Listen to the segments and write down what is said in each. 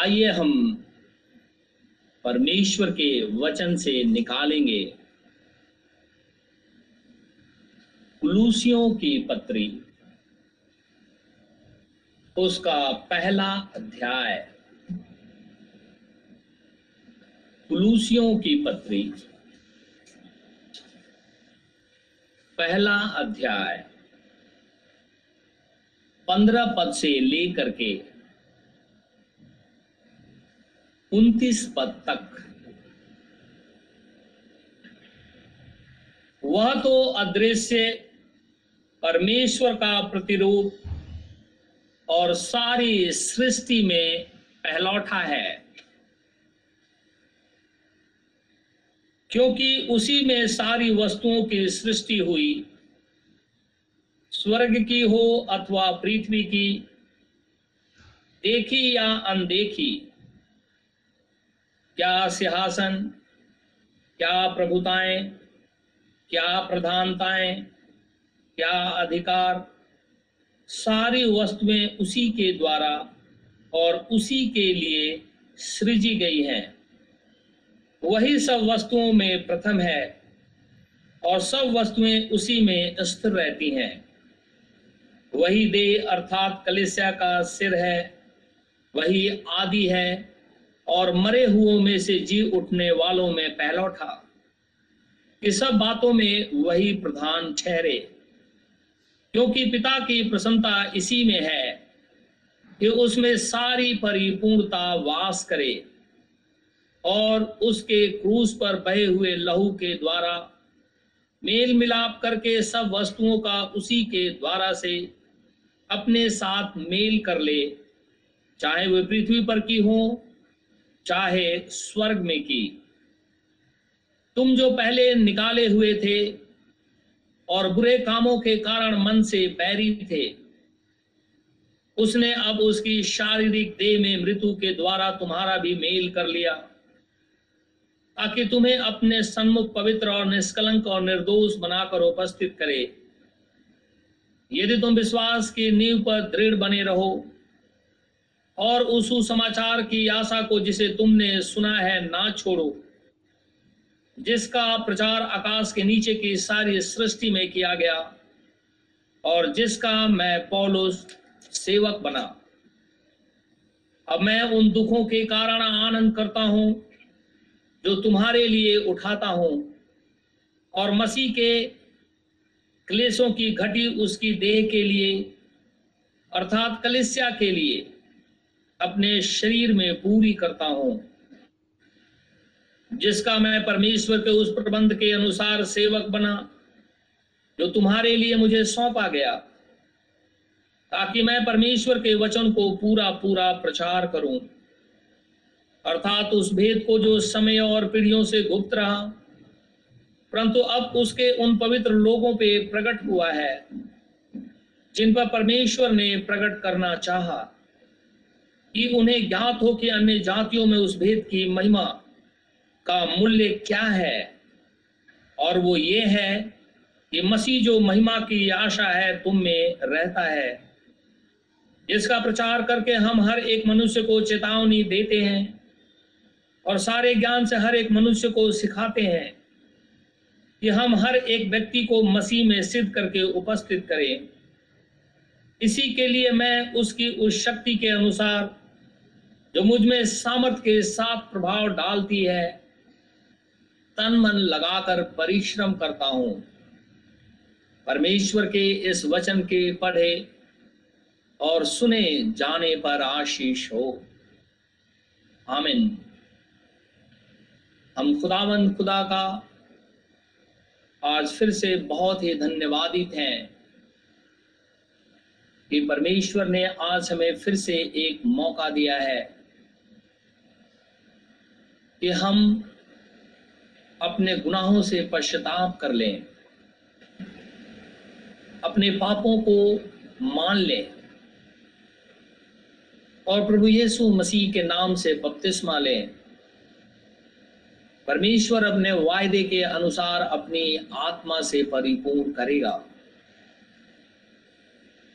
आइए हम परमेश्वर के वचन से निकालेंगे। कुलूसियों की पत्री, उसका पहला अध्याय। कुलूसियों की पत्री, पहला अध्याय। पंद्रह पद से लेकर के उन्तीस पद तक। वह तो अदृश्य परमेश्वर का प्रतिरूप और सारी सृष्टि में पहलौठा है। क्योंकि उसी में सारी वस्तुओं की सृष्टि हुई, स्वर्ग की हो अथवा पृथ्वी की, देखी या अनदेखी। क्या सिंहासन, क्या प्रभुताएँ, क्या प्रधानताएँ, क्या अधिकार, सारी वस्तुएँ उसी के द्वारा और उसी के लिए सृजी गई हैं। वही सब वस्तुओं में प्रथम है और सब वस्तुएँ उसी में स्थिर रहती हैं। वही देह अर्थात कलिसिया का सिर है, वही आदि है और मरे हुओं में से जी उठने वालों में पहला पहलौठा कि सब बातों में वही प्रधान ठहरे। क्योंकि पिता की प्रसन्नता इसी में है कि उसमें सारी परिपूर्णता वास करे और उसके क्रूस पर बहे हुए लहू के द्वारा, मेल मिलाप करके सब वस्तुओं का उसी के द्वारा से अपने साथ मेल कर ले, चाहे वे पृथ्वी पर की हो चाहे स्वर्ग में की। तुम जो पहले निकाले हुए थे और बुरे कामों के कारण मन से बैरी थे, उसने अब उसकी शारीरिक देह में मृत्यु के द्वारा तुम्हारा भी मेल कर लिया, ताकि तुम्हें अपने सन्मुख पवित्र और निष्कलंक और निर्दोष बनाकर उपस्थित करे। यदि तुम विश्वास की नींव पर दृढ़ बने रहो और उस समाचार की आशा को जिसे तुमने सुना है, ना छोड़ो। जिसका प्रचार आकाश के नीचे की सारी सृष्टि में किया गया और जिसका मैं पौलुस सेवक बना। अब मैं उन दुखों के कारण आनंद करता हूँ, जो तुम्हारे लिए उठाता हूँ और मसीह के क्लेशों की घटी उसकी देह के लिए, अर्थात कलिसिया के लिए अपने शरीर में पूरी करता हूँ, जिसका मैं परमेश्वर के उस प्रबंध के अनुसार सेवक बना, जो तुम्हारे लिए मुझे सौंपा गया, ताकि मैं परमेश्वर के वचन को पूरा पूरा प्रचार करूँ। अर्थात उस भेद को जो समय और पीढ़ियों से गुप्त रहा, परंतु अब उसके उन पवित्र लोगों पे प्रकट हुआ है, जिन पर परमेश्वर ने प्रकट करना चाहा। कि उन्हें ज्ञात हो कि अन्य जातियों में उस भेद की महिमा का मूल्य क्या है? और वो ये है कि मसीह जो महिमा की आशा है, तुम में रहता है। इसका प्रचार करके हम हर एक मनुष्य को चेतावनी देते हैं और सारे ज्ञान से हर एक मनुष्य को सिखाते हैं कि हम हर एक व्यक्ति को मसीह में सिद्ध करके उपस्थित करें। इसी के लिए मैं उसकी उस शक्ति के अनुसार जो मुझमें सामर्थ के साथ प्रभाव डालती है, तन मन लगाकर परिश्रम करता हूँ। परमेश्वर के इस वचन के पढ़े और सुने जाने पर आशीष हो। आमिन। हम खुदावंद खुदा का आज फिर से बहुत ही धन्यवादित हैं कि परमेश्वर ने आज हमें फिर से एक मौका दिया है। कि हम अपने गुनाहों से पश्चाताप कर लें, अपने पापों को मान लें और प्रभु यीशु मसीह के नाम से बपतिस्मा लें। परमेश्वर अपने वायदे के अनुसार अपनी आत्मा से परिपूर्ण करेगा।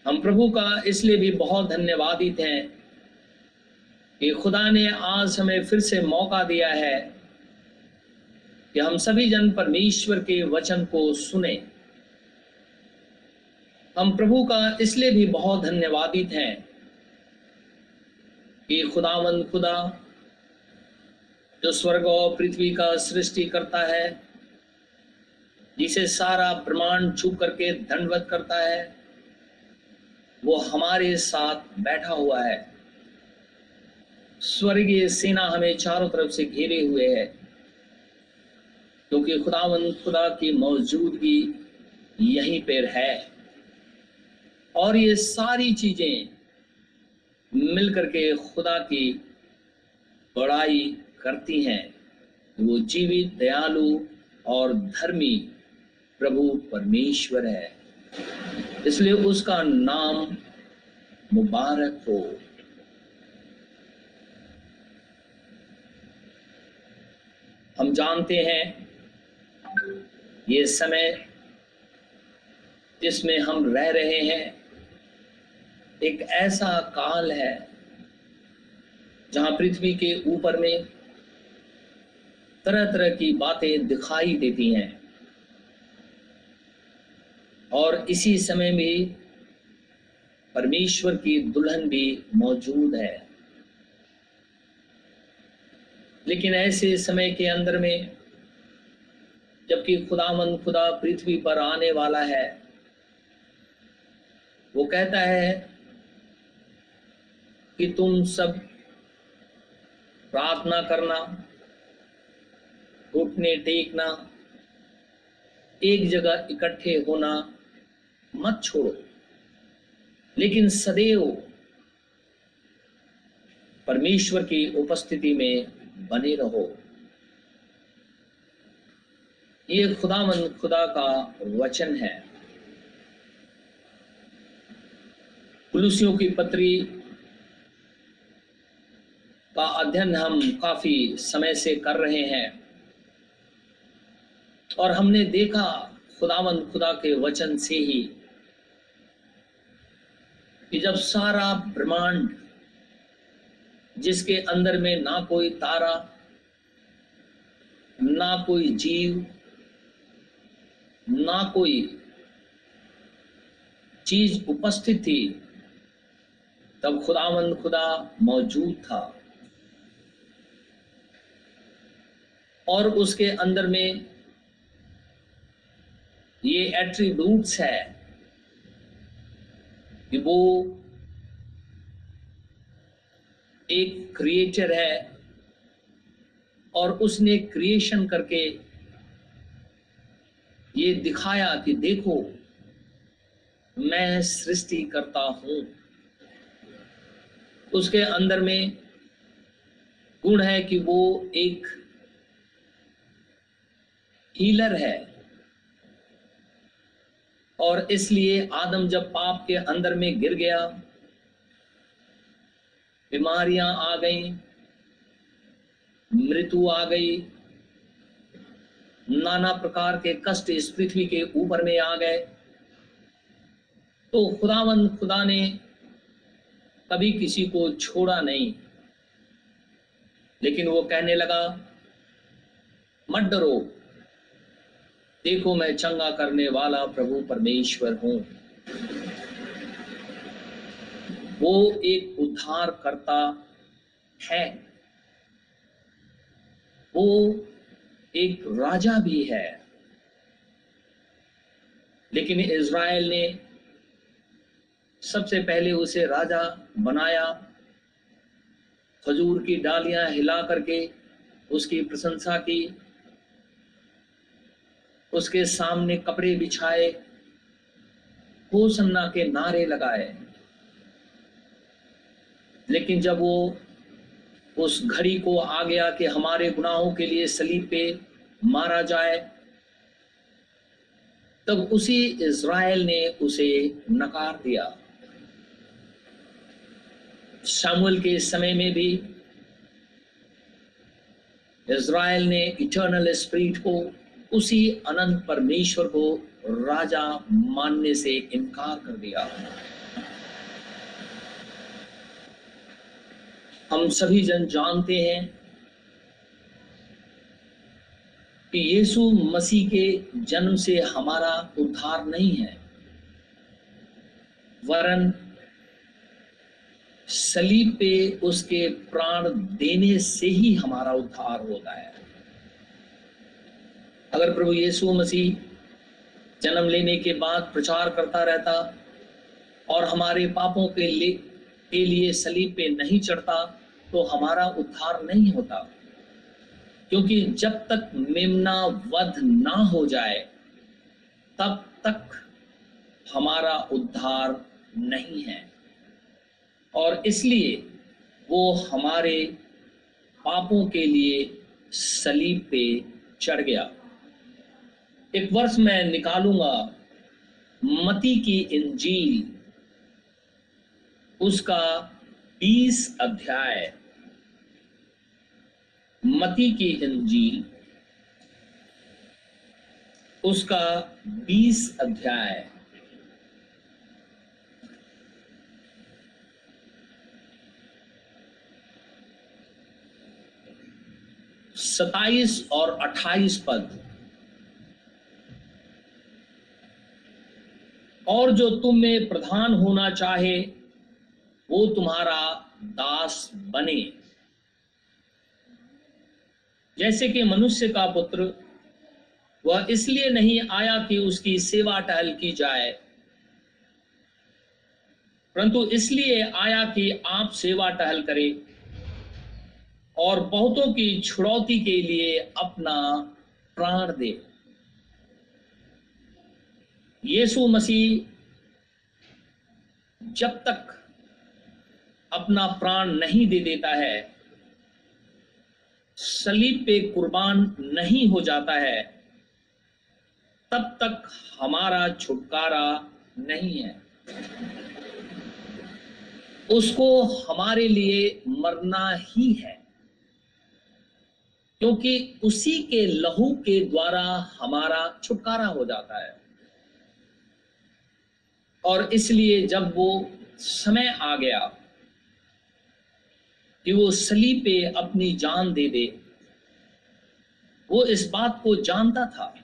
हम प्रभु का इसलिए भी बहुत धन्यवादित हैं कि खुदा ने आज हमें फिर से मौका दिया है कि हम सभी जन परमेश्वर के वचन को सुने। हम प्रभु का इसलिए भी बहुत धन्यवादित हैं कि खुदावंद खुदा, जो स्वर्ग और पृथ्वी का सृष्टि करता है, जिसे सारा ब्रह्मांड छुप करके दंडवत करता है, वो हमारे साथ बैठा हुआ है। स्वर्गीय सेना हमें चारों तरफ़ से घेरे हुए है। क्योंकि तो खुदावन, खुदा की मौजूदगी यहीं पर है। और ये सारी चीज़ें मिलकर के खुदा की बड़ाई करती हैं। वो जीवित दयालु और धर्मी प्रभु परमेश्वर है। इसलिए उसका नाम मुबारक हो। हम जानते हैं ये समय जिसमें हम रह रहे हैं, एक ऐसा काल है जहाँ पृथ्वी के ऊपर में तरह तरह की बातें दिखाई देती हैं। और इसी समय में परमेश्वर की दुल्हन भी मौजूद है। लेकिन ऐसे समय के अंदर में, जबकि खुदामंद खुदा पृथ्वी पर आने वाला है, वो कहता है कि तुम सब प्रार्थना करना घुटने टेकना एक जगह इकट्ठे होना मत छोड़ो। लेकिन सदैव परमेश्वर की उपस्थिति में बने रहो। ये खुदामंद खुदा का वचन है। पुलुसियों की पत्री का अध्ययन हम काफ़ी समय से कर रहे हैं। और हमने देखा खुदामंद खुदा के वचन से ही कि जब सारा ब्रह्मांड जिसके अंदर में ना कोई तारा, ना कोई जीव, ना कोई चीज़ उपस्थित थी, तब खुदामंद खुदा मौजूद था। और उसके अंदर में ये एट्रीब्यूट्स है कि वो एक क्रिएटर है और उसने क्रिएशन करके ये दिखाया कि देखो, मैं सृष्टि करता हूँ। उसके अंदर में गुण है कि वो एक हीलर है। और इसलिए आदम जब पाप के अंदर में गिर गया बीमारियाँ आ गई, मृत्यु आ गई। नाना प्रकार के कष्ट इस पृथ्वी के ऊपर में आ गए। तो खुदावन खुदा ने कभी किसी को छोड़ा नहीं। लेकिन वो कहने लगा, मत डरो। देखो मैं चंगा करने वाला प्रभु परमेश्वर हूँ। वो एक उद्धार करता है। वो एक राजा भी है। लेकिन इज़राइल ने सबसे पहले उसे राजा बनाया। खजूर की डालियाँ हिला करके उसकी प्रशंसा की। उसके सामने कपड़े बिछाए। होसन्ना के नारे लगाए। लेकिन जब वो उस घड़ी को आ गया कि हमारे गुनाहों के लिए सलीब पे मारा जाए, तब उसी इज़राइल ने उसे नकार दिया। शामुल के समय में भी इज़राइल ने इटर्नल स्पिरिट को उसी अनंत परमेश्वर को राजा मानने से इनकार कर दिया। हम सभी जन जानते हैं कि यीशु मसीह के जन्म से हमारा उद्धार नहीं है। वरन सलीब पे उसके प्राण देने से ही हमारा उद्धार होता है। अगर प्रभु यीशु मसीह जन्म लेने के बाद प्रचार करता रहता और हमारे पापों के लिए के लिए सलीब पे नहीं चढ़ता तो हमारा उद्धार नहीं होता। क्योंकि जब तक मेमना वध ना हो जाए, तब तक हमारा उद्धार नहीं है। और इसलिए वो हमारे पापों के लिए सलीब पे चढ़ गया। एक वर्ष मैं निकालूँगा मती की इंजील उसका बीस अध्याय। मती की इंजील उसका बीस अध्याय। सताइस और अट्ठाईस पद। और जो तुम में प्रधान होना चाहे वो तुम्हारा दास बने। जैसे कि मनुष्य का पुत्र, वह इसलिए नहीं आया कि उसकी सेवा टहल की जाए, परंतु इसलिए आया कि आप सेवा टहल करें और बहुतों की छुड़ौती के लिए अपना प्राण दे। यीशु मसीह जब तक अपना प्राण नहीं दे देता है। सलीब पे कुर्बान नहीं हो जाता है। तब तक हमारा छुटकारा नहीं है। उसको हमारे लिए मरना ही है। क्योंकि उसी के लहू के द्वारा हमारा छुटकारा हो जाता है। और इसलिए जब वो समय आ गया कि वो सली पे अपनी जान दे दे। वो इस बात को जानता था।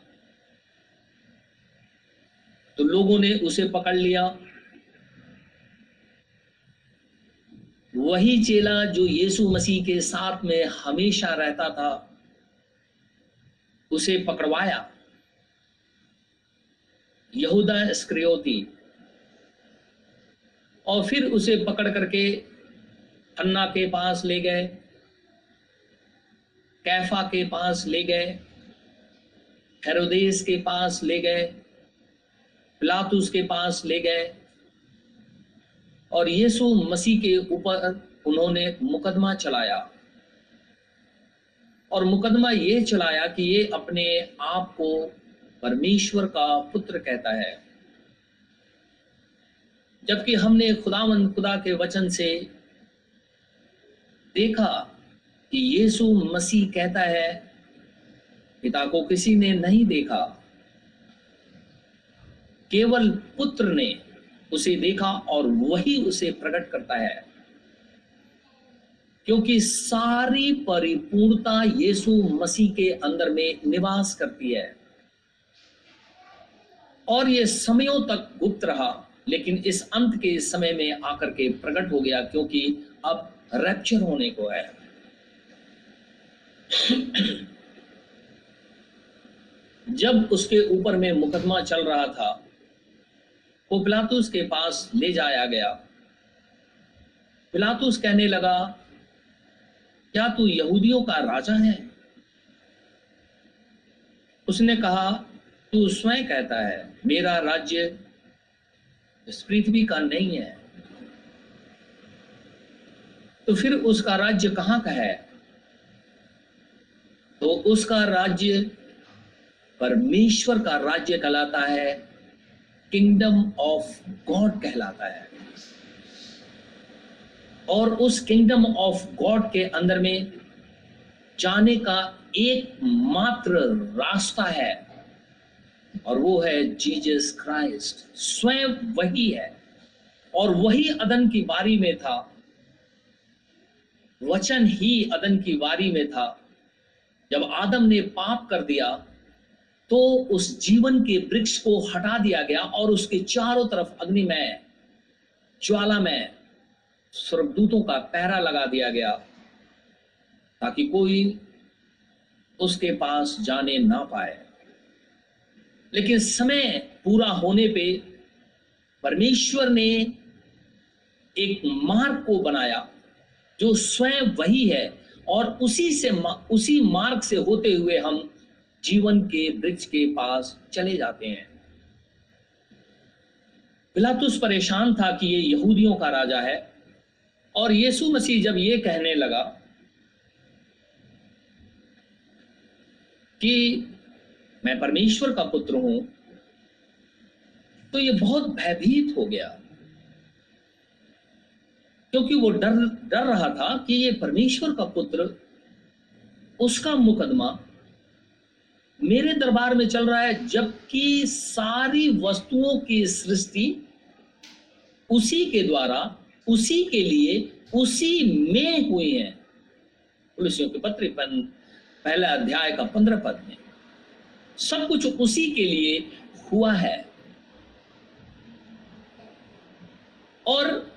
तो लोगों ने उसे पकड़ लिया। वही चेला जो यीशु मसीह के साथ में हमेशा रहता था, उसे पकड़वाया। यहूदा स्क्रियोती और फिर उसे पकड़ करके अन्ना के पास ले गए, कैफा के पास ले गए, हेरोदेस के पास ले गए, पिलातुस के पास ले गए। और यीशु मसीह के ऊपर उन्होंने मुकदमा चलाया। और मुकदमा ये चलाया कि ये अपने आप को परमेश्वर का पुत्र कहता है। जबकि हमने खुदावन खुदा के वचन से देखा कि यीशु मसीह कहता है, पिता को किसी ने नहीं देखा। केवल पुत्र ने उसे देखा और वही उसे प्रकट करता है। क्योंकि सारी परिपूर्णता यीशु मसीह के अंदर में निवास करती है। और यह समयों तक गुप्त रहा, लेकिन इस अंत के समय में आकर के प्रकट हो गया, क्योंकि अब रैप्चर होने को है। जब उसके ऊपर में मुकदमा चल रहा था, वो पिलातुस के पास ले जाया गया। पिलातुस कहने लगा, क्या तू यहूदियों का राजा है? उसने कहा, तू स्वयं कहता है, मेरा राज्य इस पृथ्वी का नहीं है। तो फिर उसका राज्य कहाँ का है? तो उसका राज्य परमेश्वर का राज्य कहलाता है किंगडम ऑफ़ गॉड कहलाता है। और उस किंगडम ऑफ़ गॉड के अंदर में जाने का एक मात्र रास्ता है, और वो है जीसस क्राइस्ट स्वयं वही है, और वही अदन की बारी में था वचन ही अदन की वारी में था। जब आदम ने पाप कर दिया तो उस जीवन के वृक्ष को हटा दिया गया और उसके चारों तरफ़ अग्निमय ज्वालामय स्वर्गदूतों का पहरा लगा दिया गया, ताकि कोई उसके पास जाने ना पाए। लेकिन समय पूरा होने पे परमेश्वर ने एक मार्ग को बनाया। जो स्वयं वही है और उसी से उसी मार्ग से होते हुए हम जीवन के वृक्ष के पास चले जाते हैं। पिलातुस परेशान था कि ये यहूदियों का राजा है और यीशु मसीह जब ये कहने लगा कि मैं परमेश्वर का पुत्र हूँ तो ये बहुत भयभीत हो गया। क्योंकि वो डर डर रहा था कि ये परमेश्वर का पुत्र, उसका मुकदमा मेरे दरबार में चल रहा है, जबकि सारी वस्तुओं की सृष्टि उसी के द्वारा, उसी के लिए, उसी में हुई है। पुलिसियों के पत्र पहला अध्याय का पंद्रह पद में, सब कुछ उसी के लिए हुआ है। और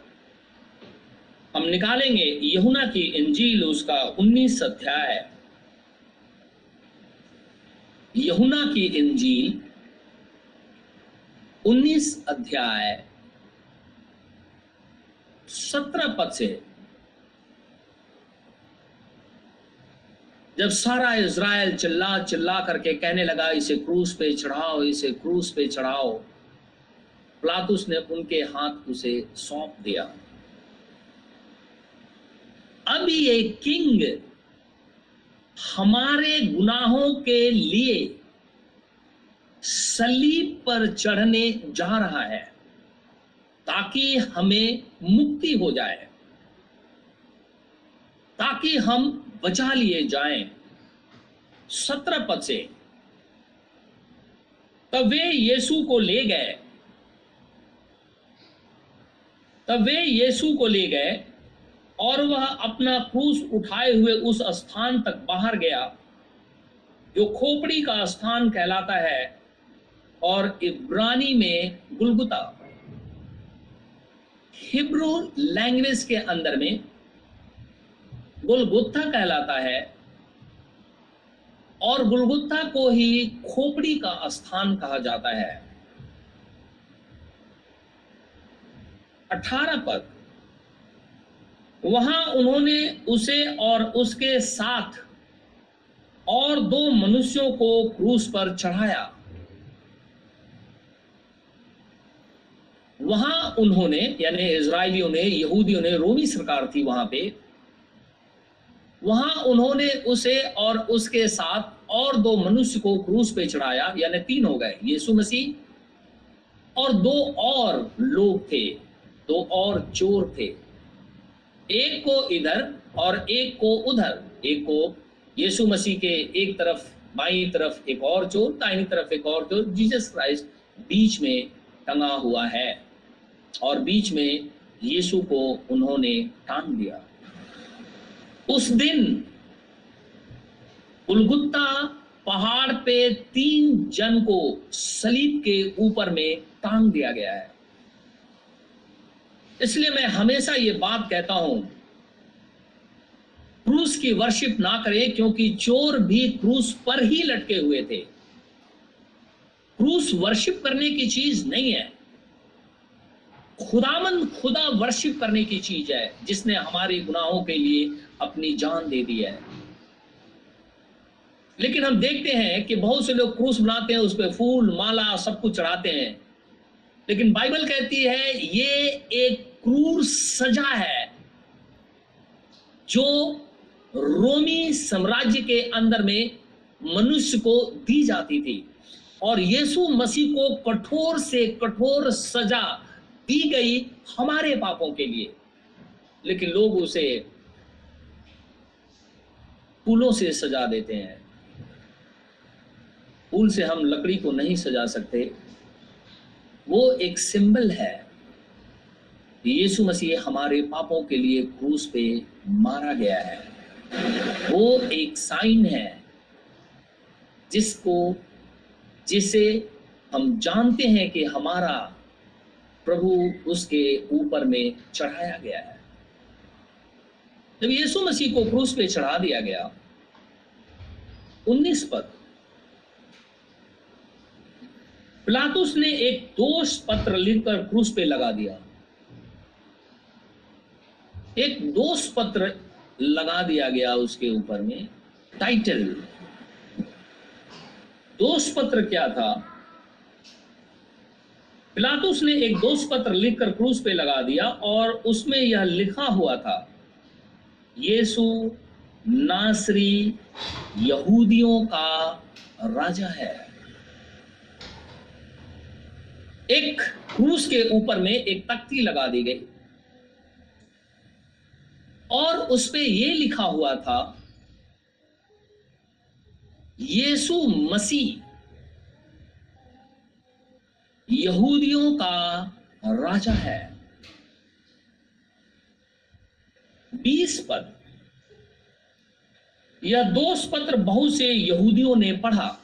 हम निकालेंगे यहुना की इंजील, उसका 19 अध्याय। यहुना की इंजील 19 अध्याय 17 पद से। जब सारा इज़राइल चिल्ला चिल्ला करके कहने लगा, इसे क्रूस पे चढ़ाओ, इसे क्रूस पे चढ़ाओ, प्लातुस ने उनके हाथ उसे सौंप दिया। अब ये किंग हमारे गुनाहों के लिए सलीब पर चढ़ने जा रहा है, ताकि हमें मुक्ति हो जाए, ताकि हम बचा लिए जाएँ। सत्रह पद से तब वे यीशु को ले गए। तब वे यीशु को ले गए। और वह अपना क्रूस उठाए हुए उस स्थान तक बाहर गया, जो खोपड़ी का स्थान कहलाता है, और इब्रानी में गुलगुता। हिब्रू लैंग्वेज के अंदर में गुलगुत्था कहलाता है, और गुलगुत्था को ही खोपड़ी का स्थान कहा जाता है। अठारह पद। वहाँ उन्होंने उसे और उसके साथ और दो मनुष्यों को क्रूस पर चढ़ाया। वहाँ उन्होंने, यानी इसराइलियों ने, यहूदियों ने, रोमी सरकार थी वहाँ पे, वहाँ उन्होंने उसे और उसके साथ और दो मनुष्य को क्रूस पे चढ़ाया, यानी तीन हो गए, यीशु मसीह और दो और लोग थे, दो और चोर थे। एक को इधर और एक को उधर। एक को यीशु मसीह के एक तरफ़, बाई तरफ़ एक और चोर, दाहिनी तरफ़ एक और चोर। जीसस क्राइस्ट बीच में टंगा हुआ है और बीच में यीशु को उन्होंने टांग दिया उस दिन उलगुत्ता पहाड़ पे तीन जन को सलीब के ऊपर में टांग दिया गया है। इसलिए मैं हमेशा ये बात कहता हूँ, क्रूस की वर्शिप ना करें, क्योंकि चोर भी क्रूस पर ही लटके हुए थे। क्रूस वर्शिप करने की चीज़ नहीं है। खुदामंद खुदा वर्शिप करने की चीज़ है, जिसने हमारे गुनाहों के लिए अपनी जान दे दी है। लेकिन हम देखते हैं कि बहुत से लोग क्रूस बनाते हैं, उस पर फूल, माला सब कुछ चढ़ाते हैं। लेकिन बाइबल कहती है, ये एक क्रूर सजा है जो रोमी साम्राज्य के अंदर में मनुष्य को दी जाती थी। और यीशु मसीह को कठोर से कठोर सजा दी गई हमारे पापों के लिए। लेकिन लोग उसे फूलों से सजा देते हैं। फूल से हम लकड़ी को नहीं सजा सकते। वो एक सिंबल है। यीशु मसीह हमारे पापों के लिए क्रूस पे मारा गया है। वो एक साइन है, जिसको, जिसे हम जानते हैं कि हमारा प्रभु उसके ऊपर में चढ़ाया गया है। जब यीशु मसीह को क्रूस पे चढ़ा दिया गया 19 पद पिलातुस ने एक दोष पत्र लिखकर क्रूस पे लगा दिया। एक दोष पत्र लगा दिया गया उसके ऊपर में, टाइटल। दोष पत्र क्या था? पिलातुस ने एक दोष पत्र लिखकर क्रूस पे लगा दिया और उसमें यह लिखा हुआ था, यीशु नासरी यहूदियों का राजा है। एक क्रूस के ऊपर में एक तख्ती लगा दी गई। और उस पे यह लिखा हुआ था, यीशु मसीह, यहूदियों का राजा है। बीस पद। यह दोष पत्र बहुत से यहूदियों ने पढ़ा।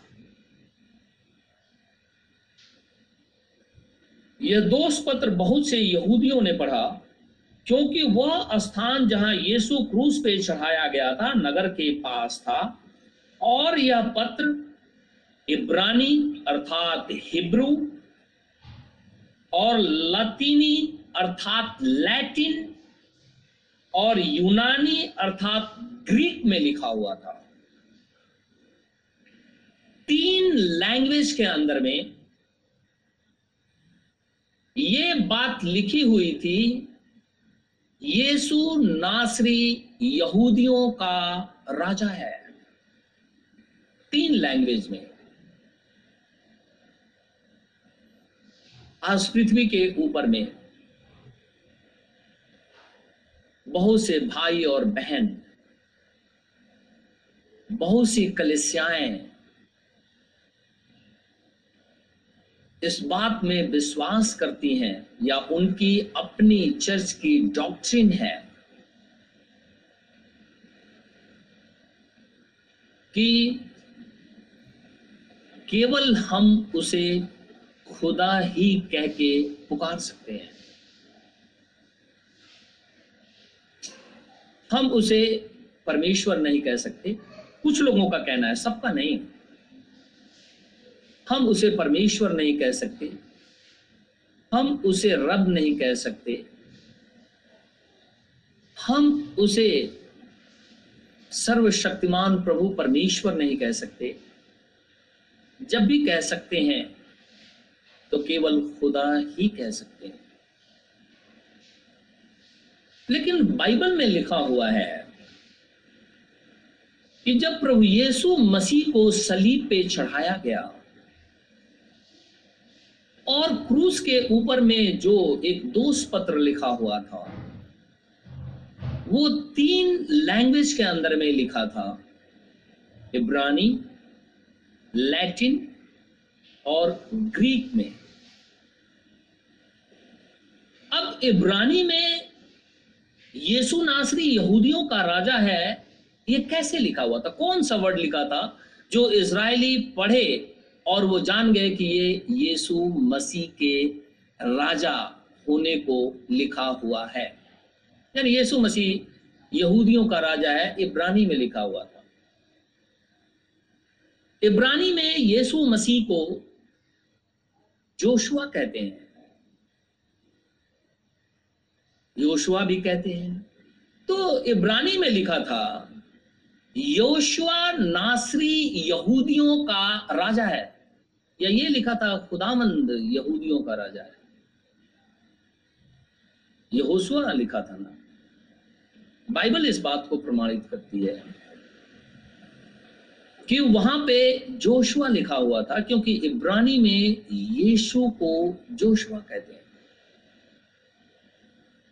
यह दोष पत्र बहुत से यहूदियों ने पढ़ा, क्योंकि वह स्थान जहाँ यीशु क्रूस पे चढ़ाया गया था, नगर के पास था, और यह पत्र इब्रानी अर्थात हिब्रू और लतीनी अर्थात लैटिन और यूनानी अर्थात ग्रीक में लिखा हुआ था। तीन लैंग्वेज के अंदर में ये बात लिखी हुई थी, यीशु नासरी यहूदियों का राजा है। तीन लैंग्वेज में। आज पृथ्वी के ऊपर में बहुत से भाई और बहन, बहुत सी कलिसियाएँ इस बात में विश्वास करती हैं या उनकी अपनी चर्च की डॉक्ट्रिन है कि केवल हम उसे खुदा ही कह के पुकार सकते हैं। हम उसे परमेश्वर नहीं कह सकते। कुछ लोगों का कहना है, सबका नहीं। हम उसे परमेश्वर नहीं कह सकते। हम उसे रब नहीं कह सकते। हम उसे सर्वशक्तिमान प्रभु परमेश्वर नहीं कह सकते। जब भी कह सकते हैं तो केवल खुदा ही कह सकते हैं। लेकिन बाइबल में लिखा हुआ है कि जब प्रभु यीशु मसीह को सलीब पे चढ़ाया गया और क्रूस के ऊपर में जो एक दोष पत्र लिखा हुआ था, वो तीन लैंग्वेज के अंदर में लिखा था। इब्रानी लैटिन और ग्रीक में। अब इब्रानी में यीशु नासरी यहूदियों का राजा है, ये कैसे लिखा हुआ था? कौन सा वर्ड लिखा था जो इसराइली पढ़े और वो जान गए कि ये यीशु मसीह के राजा होने को लिखा हुआ है। यानी यीशु मसीह यहूदियों का राजा है, इब्रानी में लिखा हुआ था। इब्रानी में यीशु मसीह को जोशुआ कहते हैं। योशुआ भी कहते हैं। तो इब्रानी में लिखा था, योशुआ नासरी यहूदियों का राजा है। या ये लिखा था खुदामंद यहूदियों का राजा है। यहोशुआ लिखा था ना। बाइबल इस बात को प्रमाणित करती है कि वहाँ पे जोशुआ लिखा हुआ था, क्योंकि इब्रानी में यीशु को जोशुआ कहते हैं।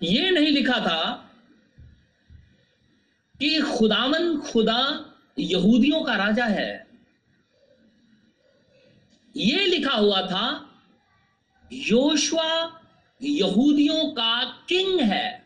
ये नहीं लिखा था कि खुदावन खुदा यहूदियों का राजा है। ये लिखा हुआ था, योशुआ यहूदियों का किंग है।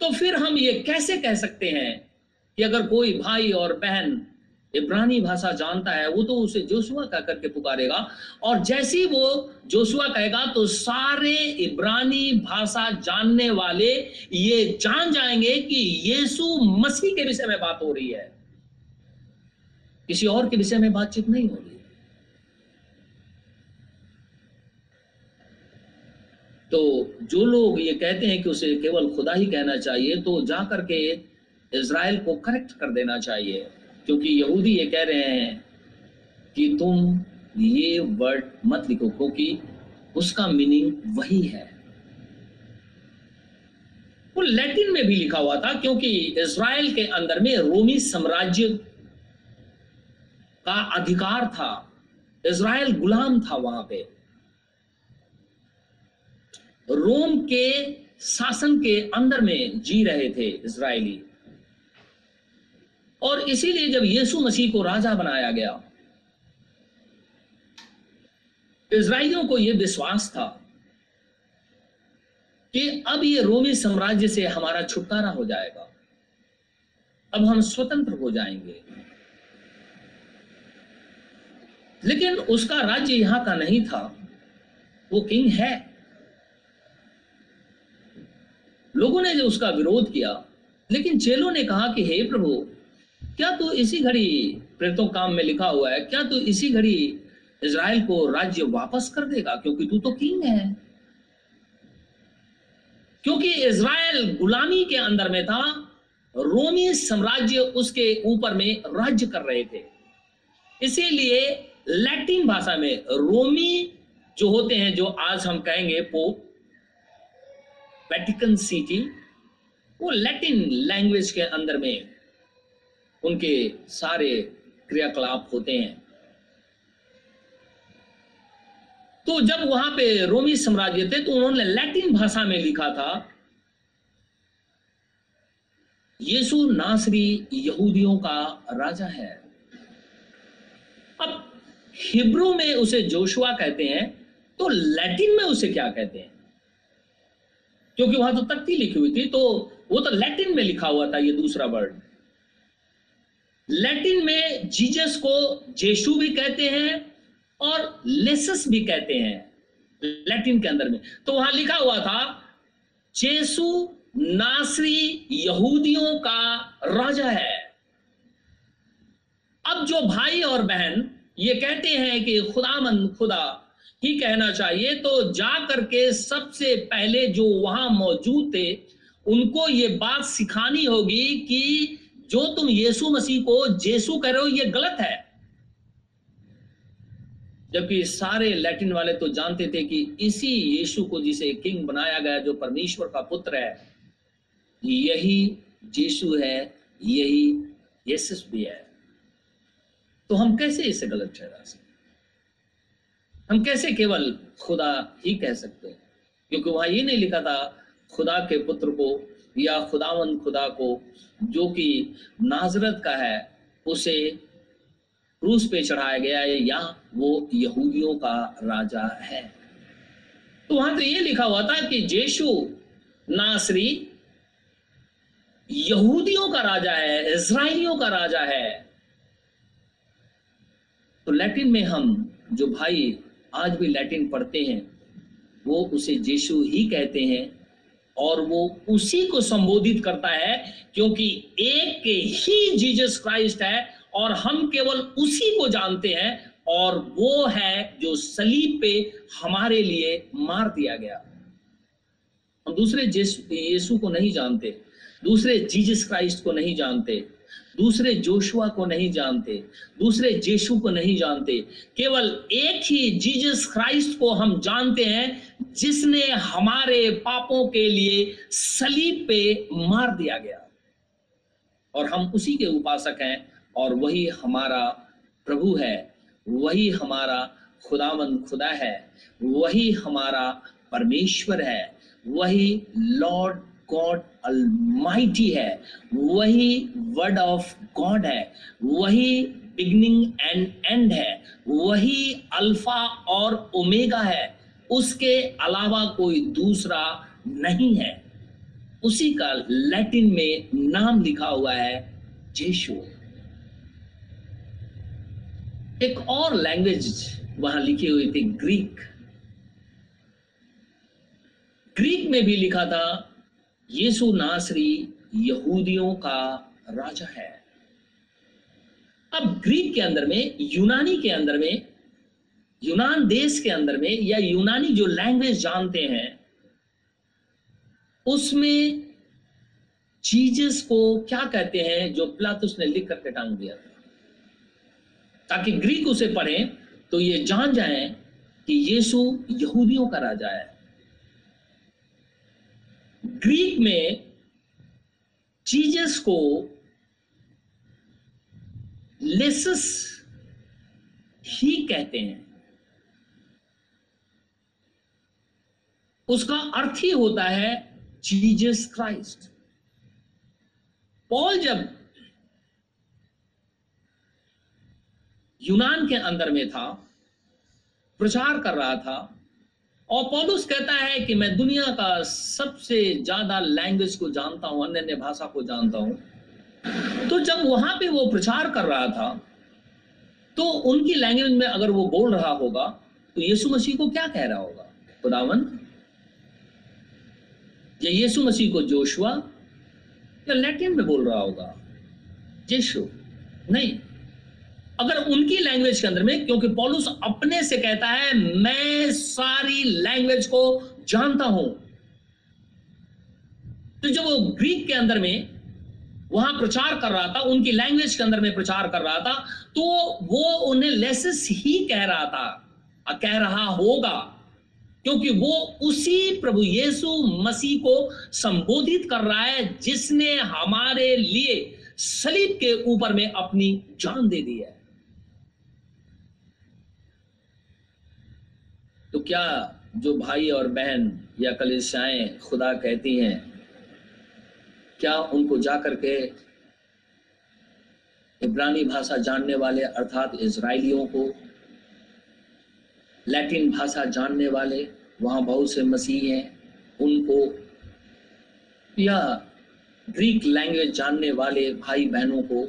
तो फिर हम ये कैसे कह सकते हैं कि अगर कोई भाई और बहन इब्रानी भाषा जानता है, वो तो उसे जोशुआ कह करके पुकारेगा। और जैसी वो जोशुआ कहेगा तो सारे इब्रानी भाषा जानने वाले ये जान जाएँगे कि यीशु मसीह के विषय में बात हो रही है। किसी और के विषय में बातचीत नहीं हो रही। तो जो लोग ये कहते हैं कि उसे केवल खुदा ही कहना चाहिए तो जा करके इसराइल को करेक्ट कर देना चाहिए। क्योंकि यहूदी ये कह रहे हैं कि तुम ये वर्ड मत लिखो, क्योंकि उसका मीनिंग वही है। वो लैटिन में भी लिखा हुआ था, क्योंकि इसराइल के अंदर में रोमी साम्राज्य का अधिकार था। इसराइल गुलाम था वहाँ पे। रोम के शासन के अंदर में जी रहे थे इसराइली और इसीलिए जब यीशु मसीह को राजा बनाया गया इसराइलियों को यह विश्वास था कि अब ये रोमी साम्राज्य से हमारा छुटकारा हो जाएगा। अब हम स्वतंत्र हो जाएँगे। लेकिन उसका राज्य यहाँ का नहीं था। वो किंग है। लोगों ने जो उसका विरोध किया, लेकिन चेलों ने कहा कि, हे प्रभु, क्या तू तो इसी घड़ी प्रेतों काम में लिखा हुआ है? क्या तू तो इसी घड़ी इज़राइल को राज्य वापस कर देगा? क्योंकि तू तो किंग है। क्योंकि इज़राइल गुलामी के अंदर में था, रोमी साम्राज्य उसके ऊपर में राज्य कर रहे थे। इसीलिए लैटिन भाषा में रोमी जो होते हैं, जो आज हम कहेंगे पोप वेटिकन सिटी वो लैटिन लैंग्वेज के अंदर में उनके सारे क्रियाकलाप होते हैं। तो जब वहाँ पे रोमी साम्राज्य थे तो उन्होंने लैटिन भाषा में लिखा था, यीशु नासरी यहूदियों का राजा है। अब हिब्रू में उसे जोशुआ कहते हैं तो लैटिन में उसे क्या कहते हैं? क्योंकि वहाँ तो तख्ती लिखी हुई थी तो वो तो लैटिन में लिखा हुआ था ये दूसरा वर्ड। लैटिन में जीजस को जेशु भी कहते हैं और लेसस भी कहते हैं लैटिन के अंदर में। तो वहाँ लिखा हुआ था चेसु नासरी यहूदियों का राजा है। अब जो भाई और बहन ये कहते हैं कि खुदामंद खुदा ही कहना चाहिए तो जा करके सबसे पहले जो वहाँ मौजूद थे, उनको ये बात सिखानी होगी कि जो तुम यीशु मसीह को जेसु कह रहे हो, ये गलत है। जबकि सारे लैटिन वाले तो जानते थे कि इसी यीशु को जिसे किंग बनाया गया, जो परमेश्वर का पुत्र है, यही यीशु है, यही यीशु भी है। तो हम कैसे इसे गलत ठहरा सकते हम कैसे केवल खुदा ही कह सकते हैं? क्योंकि वहाँ ये नहीं लिखा था, खुदा के पुत्र को या खुदावन खुदा को, जो कि नाजरत का है, उसे क्रूस पे चढ़ाया गया है, या वो यहूदियों का राजा है। तो वहाँ तो ये लिखा हुआ था कि जेशु नासरी यहूदियों का राजा है इसराइलियों का राजा है। तो लैटिन में हम जो भाई आज भी लैटिन पढ़ते हैं, वो उसे जेशु ही कहते हैं और वो उसी को संबोधित करता है क्योंकि एक ही जीसस क्राइस्ट है और हम केवल उसी को जानते हैं और वो है जो सलीब पे हमारे लिए मार दिया गया। हम दूसरे यीशु को नहीं जानते, दूसरे जीसस क्राइस्ट को नहीं जानते। दूसरे जोशुआ को नहीं जानते, दूसरे जेशु को नहीं जानते। केवल एक ही जीसस क्राइस्ट को हम जानते हैं, जिसने हमारे पापों के लिए सलीब पे मार दिया गया। और हम उसी के उपासक हैं, और वही हमारा प्रभु है, वही हमारा खुदावन खुदा है, वही हमारा परमेश्वर है, वही लॉर्ड गॉड अलमाइटी है, वही वर्ड ऑफ़ गॉड है, वही बिगनिंग एंड एंड है, वही अल्फ़ा और ओमेगा है, उसके अलावा कोई दूसरा नहीं है। उसी का लैटिन में नाम लिखा हुआ है जेशु एक और लैंग्वेज वहाँ लिखी हुई थी ग्रीक ग्रीक में भी लिखा था यीशु नासरी यहूदियों का राजा है। अब ग्रीक के अंदर में, यूनानी के अंदर में, यूनान देश के अंदर में, या यूनानी जो लैंग्वेज जानते हैं, उसमें चीजेस को क्या कहते हैं जो प्लातुस ने लिख करके टांग दिया था? ताकि ग्रीक उसे पढ़ें तो ये जान जाएँ कि यीशु यहूदियों का राजा है। ग्रीक में चीजेस को लेसस ही कहते हैं। उसका अर्थ ही होता है जीजस क्राइस्ट। पॉल जब यूनान के अंदर में था, प्रचार कर रहा था और पौलुस कहता है कि मैं दुनिया का सबसे ज़्यादा लैंग्वेज को जानता हूँ अन्य अन्य भाषा को जानता हूँ। तो जब वहाँ पे वो प्रचार कर रहा था तो उनकी लैंग्वेज में अगर वो बोल रहा होगा तो यीशु मसीह को क्या कह रहा होगा? खुदावन, या यीशु मसीह को जोशुआ, या लैटिन में बोल रहा होगा यीशु नहीं। अगर उनकी लैंग्वेज के अंदर में, क्योंकि पॉलुस अपने से कहता है, मैं सारी लैंग्वेज को जानता हूँ। तो जब वो ग्रीक के अंदर में वहाँ प्रचार कर रहा था, उनकी लैंग्वेज के अंदर में प्रचार कर रहा था तो वो उन्हें लेसिस ही कह रहा था कह रहा होगा, क्योंकि वो उसी प्रभु यीशु मसीह को संबोधित कर रहा है, जिसने हमारे लिए सलीब के ऊपर में अपनी जान दे दी है। तो क्या जो भाई और बहन या कलिशाएँ खुदा कहती हैं, क्या उनको जाकर के इब्रानी भाषा जानने वाले, अर्थात इसराइलियों को, लैटिन भाषा जानने वाले, वहाँ बहुत से मसीह हैं, उनको या ग्रीक लैंग्वेज जानने वाले भाई बहनों को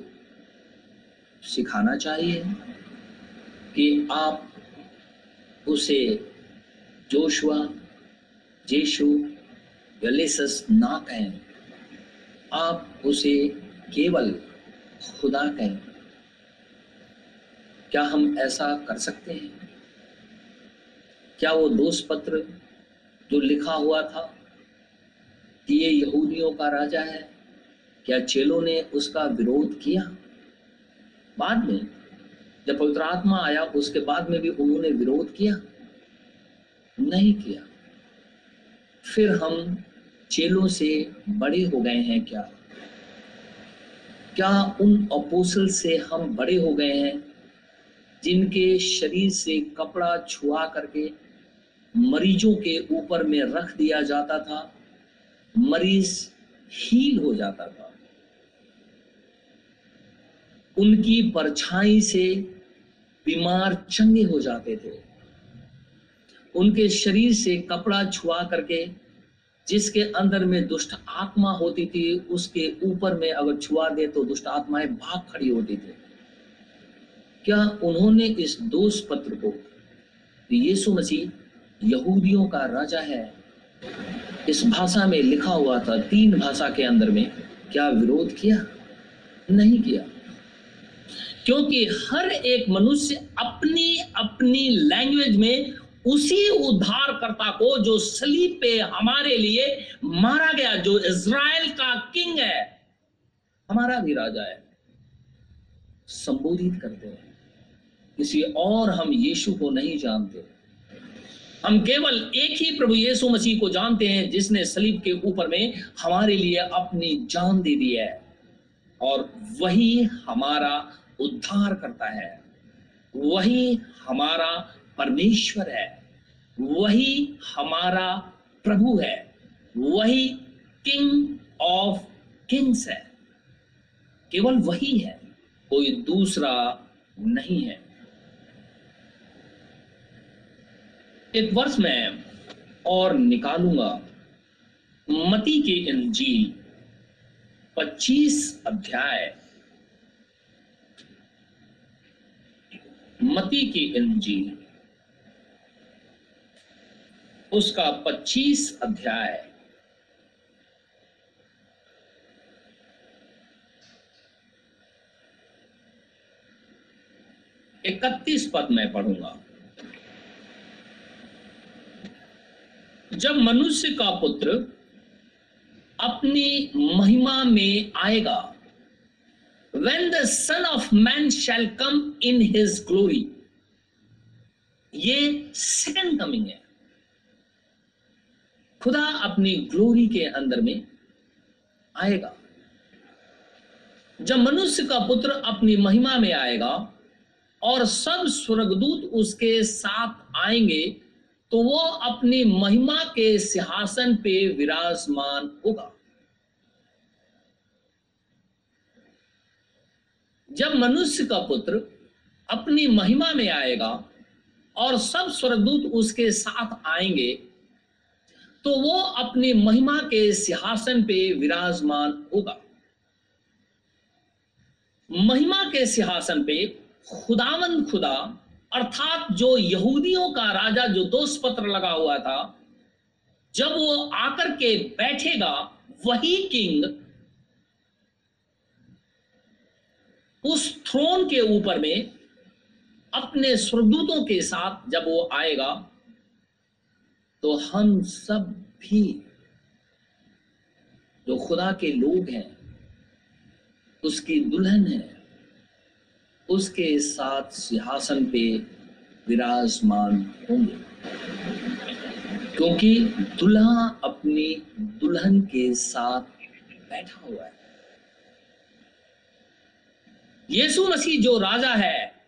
सिखाना चाहिए कि आप उसे जोशुआ, जेशु, गलेसस ना कहें। आप उसे केवल खुदा कहें। क्या हम ऐसा कर सकते हैं? क्या वो दोष पत्र जो लिखा हुआ था कि ये यहूदियों का राजा है, क्या चेलों ने उसका विरोध किया? बाद में जब पवित्र आत्मा आया, उसके बाद में भी उन्होंने विरोध किया? नहीं किया। फिर हम चेलों से बड़े हो गए हैं क्या? क्या उन अपोसल से हम बड़े हो गए हैं, जिनके शरीर से कपड़ा छुआ करके मरीजों के ऊपर में रख दिया जाता था, मरीज़ हील हो जाता था? उनकी परछाई से बीमार चंगे हो जाते थे। उनके शरीर से कपड़ा छुआ करके, जिसके अंदर में दुष्ट आत्मा होती थी, उसके ऊपर में अगर छुआ दे तो दुष्ट आत्माएँ भाग खड़ी होती थी। क्या उन्होंने इस दोष पत्र को यीशु मसीह यहूदियों का राजा है? इस भाषा में लिखा हुआ था, तीन भाषा के अंदर में क्या विरोध किया? नहीं किया। क्योंकि हर एक मनुष्य अपनी अपनी लैंग्वेज में उसी उद्धारकर्ता को जो सलीब पे हमारे लिए मारा गया, जो इज़राइल का किंग है, हमारा भी राजा है। संबोधित करते हैं। किसी और हम यीशु को नहीं जानते। हम केवल एक ही प्रभु यीशु मसीह को जानते हैं, जिसने सलीब के ऊपर में हमारे लिए अपनी जान दे दी है। और वही हमारा उद्धार करता है। वही हमारा परमेश्वर है। वही हमारा प्रभु है। वही किंग ऑफ़ किंग्स है। केवल वही है। कोई दूसरा नहीं है। एक वर्ष में और निकालूँगा। मती के इंजील 25 अध्याय। मती की इंजील। उसका 25 अध्याय। इकतीस पद में पढ़ूँगा। जब मनुष्य का पुत्र अपनी महिमा में आएगा when the son of man shall come in his glory, ये सेकंड कमिंग है। खुदा अपनी ग्लोरी के अंदर में आएगा। जब मनुष्य का पुत्र अपनी महिमा में आएगा और सब स्वर्गदूत उसके साथ आएँगे तो वो अपनी महिमा के सिंहासन पे विराजमान होगा। जब मनुष्य का पुत्र अपनी महिमा में आएगा और सब स्वर्गदूत उसके साथ आएँगे तो वो अपनी महिमा के सिंहासन पे विराजमान होगा। महिमा के सिंहासन पे खुदावन खुदा, अर्थात जो यहूदियों का राजा, जो दोष पत्र लगा हुआ था, जब वो आकर के बैठेगा, वही किंग उस थ्रोन के ऊपर में अपने स्वर्गदूतों के साथ जब वो आएगा तो हम सब भी जो खुदा के लोग हैं, उसकी दुल्हन है, उसके साथ सिंहासन पे विराजमान होंगे। क्योंकि दुल्हा अपनी दुल्हन के साथ बैठा हुआ है। यीशु मसीह जो राजा है,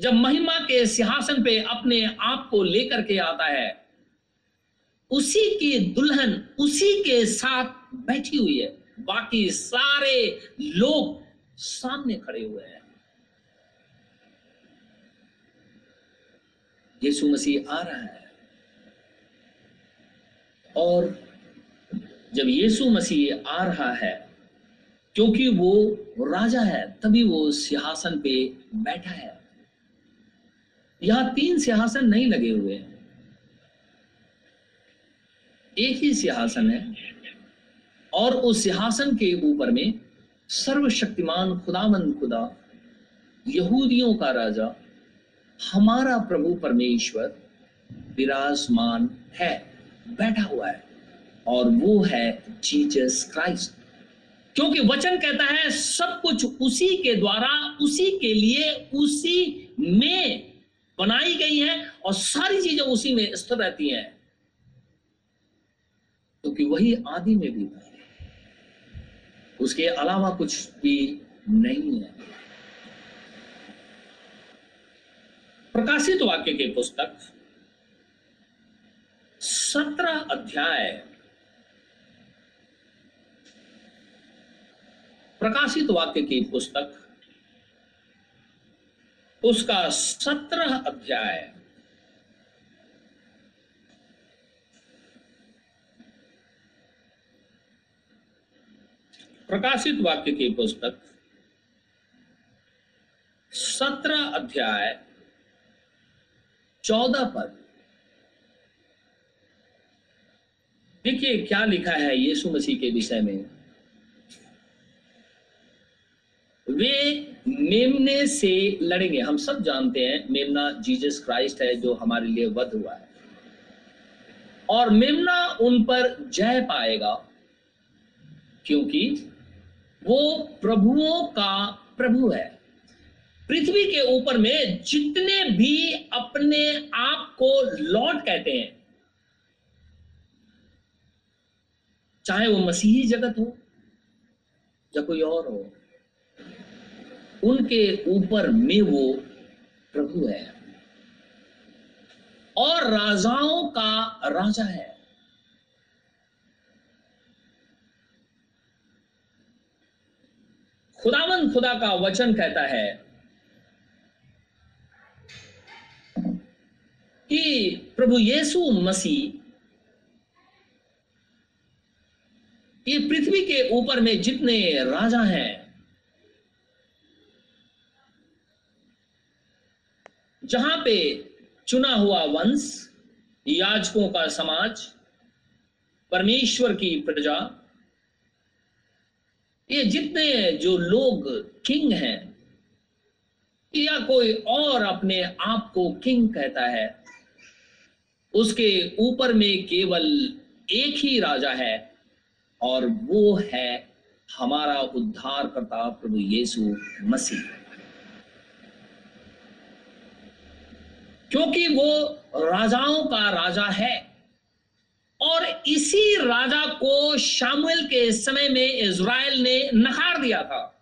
जब महिमा के सिंहासन पे अपने आप को लेकर के आता है, उसी की दुल्हन, उसी के साथ बैठी हुई है। बाकी सारे लोग सामने खड़े हुए हैं। यीशु मसीह आ रहा है। और जब यीशु मसीह आ रहा है क्योंकि वो राजा है, तभी वो सिंहासन पे बैठा है। यहाँ तीन सिंहासन नहीं लगे हुए हैं। एक ही सिंहासन है और उस सिंहासन के ऊपर में सर्वशक्तिमान खुदावन खुदा, यहूदियों का राजा, हमारा प्रभु परमेश्वर विराजमान है, बैठा हुआ है और वो है जीसस क्राइस्ट। क्योंकि वचन कहता है, सब कुछ उसी के द्वारा, उसी के लिए, उसी में बनाई गई है और सारी चीज़ें उसी में स्थिर रहती हैं। क्योंकि तो वही आदि में भी था। उसके अलावा कुछ भी नहीं है। प्रकाशित वाक्य के पुस्तक सत्रह अध्याय प्रकाशित वाक्य की पुस्तक, उसका सत्रह अध्याय। प्रकाशित वाक्य की पुस्तक, सत्रह अध्याय, चौदह पद। देखिए, क्या लिखा है यीशु मसीह के विषय में? वे मेमने से लड़ेंगे। हम सब जानते हैं, मेमना जीसस क्राइस्ट है जो हमारे लिए वध हुआ है। और मेमना उन पर जय पाएगा, क्योंकि वो प्रभुओं का प्रभु है। पृथ्वी के ऊपर में जितने भी अपने आप को लॉर्ड कहते हैं, चाहे वो मसीही जगत हो या कोई और हो उनके ऊपर में वो प्रभु है। और राजाओं का राजा है। खुदावन खुदा का वचन कहता है कि प्रभु यीशु मसीह ये पृथ्वी के ऊपर में जितने राजा हैं जहाँ पे चुना हुआ वंश, याजकों का समाज, परमेश्वर की प्रजा, ये जितने जो लोग किंग हैं, या कोई और अपने आप को किंग कहता है, उसके ऊपर में केवल एक ही राजा है, और वो है हमारा उद्धार करता प्रभु यीशु मसीह। क्योंकि वो राजाओं का राजा है। और इसी राजा को शामुएल के समय में इज़राइल ने नकार दिया था।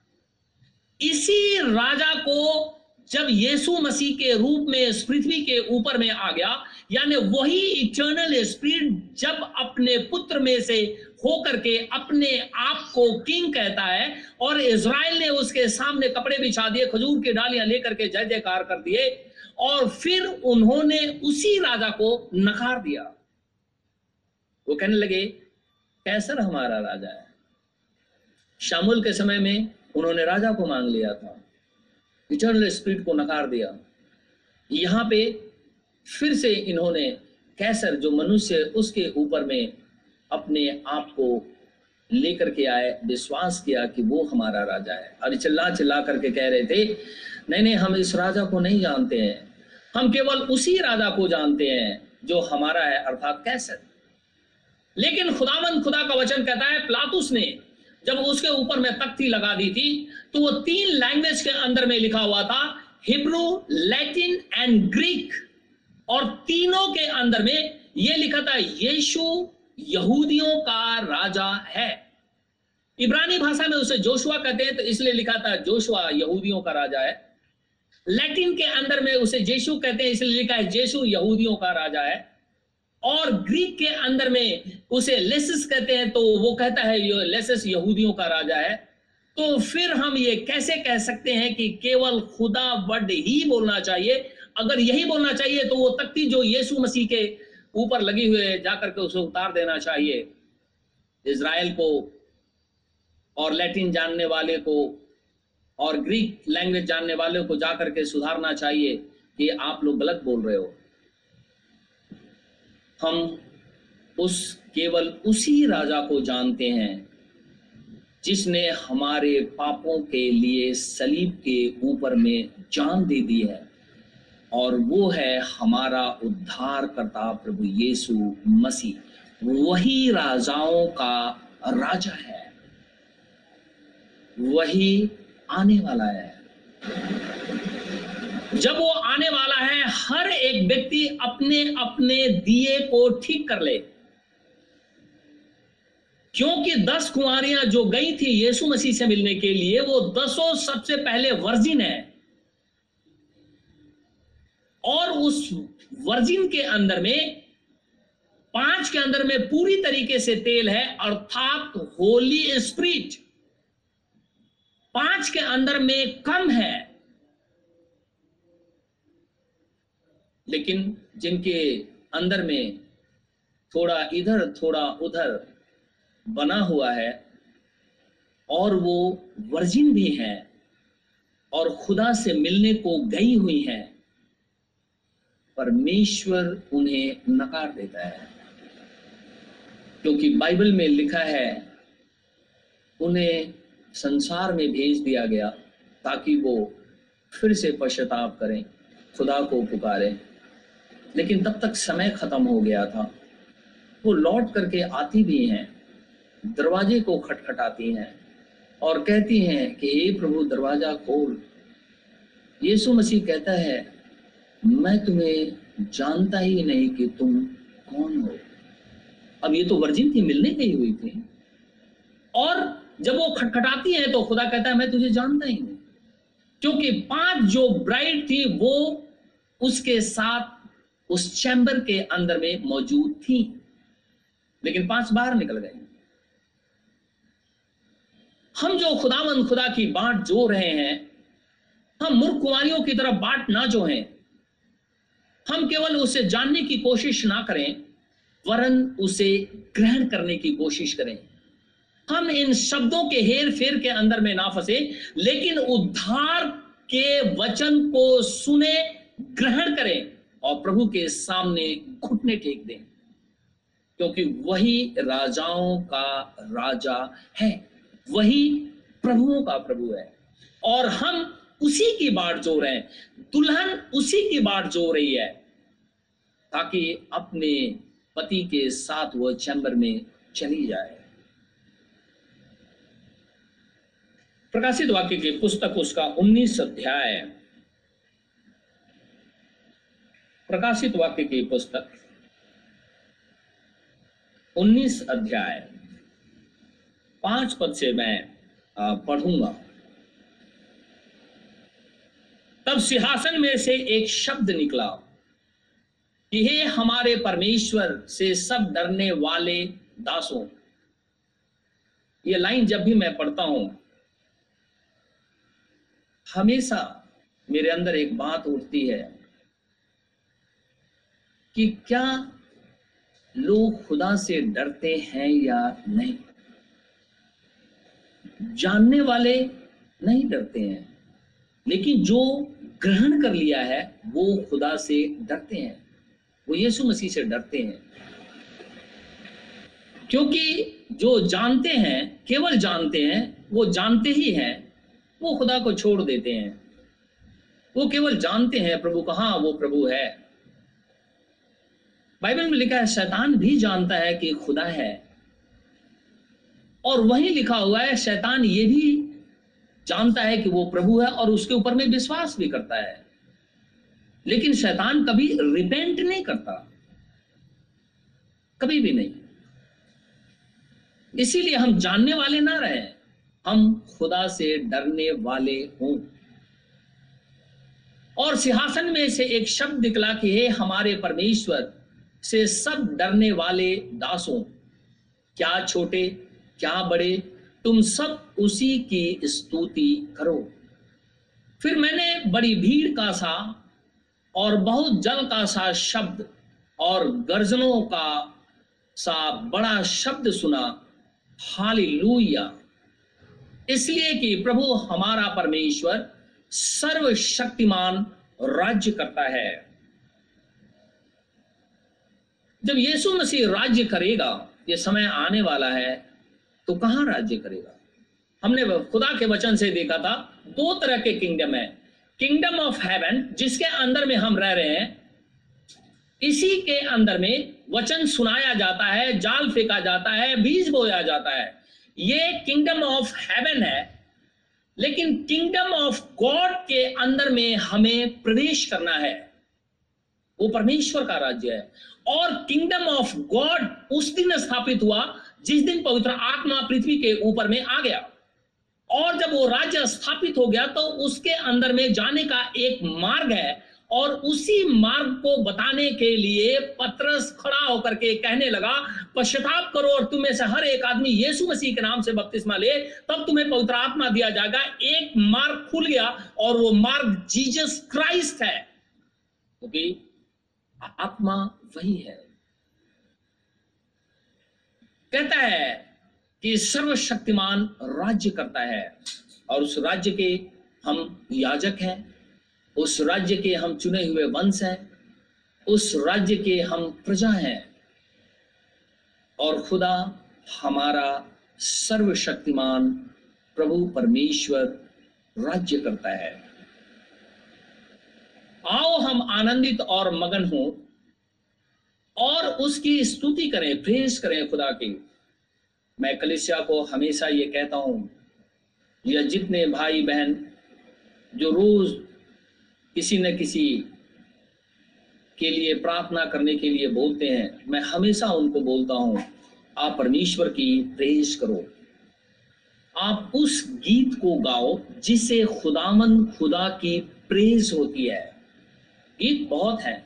इसी राजा को जब यीशु मसीह के रूप में इस पृथ्वी के ऊपर में आ गया, यानी वही इटर्नल स्पिरिट जब अपने पुत्र में से होकर के अपने आप को किंग कहता है, और इज़राइल ने उसके सामने कपड़े बिछा दिए, खजूर की डालियाँ लेकर के जय जयकार कर दिए और फिर उन्होंने उसी राजा को नकार दिया। वो कहने लगे कैसर हमारा राजा है? शामुल के समय में उन्होंने राजा को मांग लिया था। इटर्नल स्पिरिट को नकार दिया। यहाँ पे फिर से इन्होंने कैसर, जो मनुष्य उसके ऊपर में अपने आप को लेकर के आए, विश्वास किया कि वो हमारा राजा है। और चिल्ला चिल्ला करके कह रहे थे, नहीं नहीं, हम इस राजा को नहीं जानते हैं। हम केवल उसी राजा को जानते हैं जो हमारा है, अर्थात कैसर। लेकिन खुदावन खुदा का वचन कहता है, प्लातुस ने जब उसके ऊपर में तख्ती लगा दी थी तो वो तीन लैंग्वेज के अंदर में लिखा हुआ था, हिब्रू, लैटिन एंड ग्रीक और तीनों के अंदर में ये लिखा था, यीशु यहूदियों का राजा है। इब्रानी भाषा में उसे जोशुआ कहते हैं तो इसलिए लिखा था, जोशुआ यहूदियों का राजा है। लैटिन के अंदर में उसे जेशु कहते हैं, इसलिए लिखा है, जेशु यहूदियों का राजा है। और ग्रीक के अंदर में उसे लेसिस कहते हैं तो वो कहता है लेसिस यहूदियों का राजा है। तो फिर हम ये कैसे कह सकते हैं कि केवल खुदा वर्ड ही बोलना चाहिए? अगर यही बोलना चाहिए तो वो तख्ती जो यीशु मसीह के ऊपर लगी हुए जाकर के उसे उतार देना चाहिए। इज़राइल को और लैटिन जानने वाले को और ग्रीक लैंग्वेज जानने वाले को जाकर के सुधारना चाहिए कि आप लोग गलत बोल रहे हो। हम उस, केवल उसी राजा को जानते हैं जिसने हमारे पापों के लिए सलीब के ऊपर में जान दे दी है। और वो है हमारा उद्धार करता प्रभु यीशु मसीह। वही राजाओं का राजा है। वही आने वाला है। जब वो आने वाला है, हर एक व्यक्ति अपने अपने दिए को ठीक कर ले। क्योंकि दस कुंवरियाँ जो गई थी यीशु मसीह से मिलने के लिए, वो दसों सबसे पहले वर्जिन है। और उस वर्जिन के अंदर में, पाँच के अंदर में पूरी तरीके से तेल है, अर्थात होली स्प्रिट। पाँच के अंदर में कम है। लेकिन जिनके अंदर में थोड़ा इधर, थोड़ा उधर बना हुआ है, और वो वर्जिन भी है, और खुदा से मिलने को गई हुई है परमेश्वर उन्हें नकार देता है। क्योंकि बाइबल में लिखा है, उन्हें संसार में भेज दिया गया ताकि वो फिर से पश्चाताप करें, खुदा को पुकारें। लेकिन तब तक समय खत्म हो गया था। वो लौट करके आती भी हैं, दरवाजे को खटखटाती हैं और कहती हैं कि, हे प्रभु, दरवाज़ा खोल। यीशु मसीह कहता है मैं तुम्हें जानता ही नहीं कि तुम कौन हो। अब ये तो वर्जिन थी मिलने गई हुई थी। और जब वो खटखटाती है तो खुदा कहता है, मैं तुझे जानता ही नहीं। क्योंकि पाँच जो ब्राइड थी, वो उसके साथ उस चैम्बर के अंदर में मौजूद थी। लेकिन पाँच बाहर निकल गए। हम जो खुदामंद खुदा की बांट जो रहे हैं, हम मूर्ख कुमारियों की तरफ़ बांट ना जो हैं हम केवल उसे जानने की कोशिश ना करें, वरन उसे ग्रहण करने की कोशिश करें। हम इन शब्दों के हेर फेर के अंदर में ना फंसे, लेकिन उद्धार के वचन को सुने, ग्रहण करें और प्रभु के सामने घुटने टेक दें, क्योंकि वही राजाओं का राजा है, वही प्रभुओं का प्रभु है। और हम उसी की बाट जो रहे हैं। दुल्हन उसी की बाट जो रही है, ताकि अपने पति के साथ वह चैम्बर में चली जाए। प्रकाशित वाक्य की पुस्तक उसका 19 अध्याय प्रकाशित वाक्य की पुस्तक 19 अध्याय। पाँच पद से मैं पढ़ूँगा। तब सिंहासन में से एक शब्द निकला कि हे हमारे परमेश्वर से सब डरने वाले दासों, ये लाइन जब भी मैं पढ़ता हूँ, हमेशा मेरे अंदर एक बात उठती है कि क्या लोग खुदा से डरते हैं या नहीं? जानने वाले नहीं डरते हैं, लेकिन जो ग्रहण कर लिया है, वो खुदा से डरते हैं। वो यीशु मसीह से डरते हैं। क्योंकि जो जानते हैं, केवल जानते हैं, वो जानते ही हैं, वो खुदा को छोड़ देते हैं। वो केवल जानते हैं, प्रभु कहा वो प्रभु है। बाइबल में लिखा है, शैतान भी जानता है कि खुदा है। और वही लिखा हुआ है, शैतान ये भी जानता है कि वो प्रभु है और उसके ऊपर में विश्वास भी करता है। लेकिन शैतान कभी रिपेंट नहीं करता। कभी भी नहीं। इसीलिए हम जानने वाले ना रहे। हम खुदा से डरने वाले हों। और सिंहासन में से एक शब्द निकला कि हे हमारे परमेश्वर, से सब डरने वाले दासों, क्या छोटे, क्या बड़े तुम सब उसी की स्तुति करो। फिर मैंने बड़ी भीड़ का सा और बहुत जल का सा शब्द और गर्जनों का सा बड़ा शब्द सुना। हालेलुया। इसलिए कि प्रभु हमारा परमेश्वर सर्वशक्तिमान राज्य करता है। जब यीशु मसीह राज्य करेगा, ये समय आने वाला है तो कहाँ राज्य करेगा? हमने खुदा के वचन से देखा था, दो तरह के किंगडम है। किंगडम ऑफ़ हेवन जिसके अंदर में हम रह रहे हैं, इसी के अंदर में वचन सुनाया जाता है, जाल फेंका जाता है, बीज बोया जाता है। ये किंगडम ऑफ़ हेवन है, लेकिन किंगडम ऑफ़ गॉड के अंदर में हमें प्रवेश करना है। वो परमेश्वर का राज्य है। और किंगडम ऑफ़ गॉड उस दिन स्थापित हुआ जिस दिन पवित्र आत्मा पृथ्वी के ऊपर में आ गया और जब वो राज्य स्थापित हो गया तो उसके अंदर में जाने का एक मार्ग है और उसी मार्ग को बताने के लिए पत्रस खड़ा होकर के कहने लगा, पश्चाताप करो और तुम्हें से हर एक आदमी यीशु मसीह के नाम से बपतिस्मा ले, तब तुम्हें पवित्र आत्मा दिया जाएगा। एक मार्ग खुल गया और वो मार्ग जीसस क्राइस्ट है। क्योंकि आत्मा वही है। कहता है कि सर्वशक्तिमान राज्य करता है। और उस राज्य के हम याजक हैं, उस राज्य के हम चुने हुए वंश हैं, उस राज्य के हम प्रजा हैं। और खुदा हमारा सर्वशक्तिमान प्रभु परमेश्वर राज्य करता है। आओ हम आनंदित और मगन हो और उसकी स्तुति करें प्रेस करें खुदा की। मैं कलिसिया को हमेशा ये कहता हूँ, या जितने भाई बहन जो रोज किसी न किसी के लिए प्रार्थना करने के लिए बोलते हैं, मैं हमेशा उनको बोलता हूँ, आप परमेश्वर की प्रेस करो। आप उस गीत को गाओ जिसे खुदामन खुदा की प्रेस होती है। गीत बहुत है,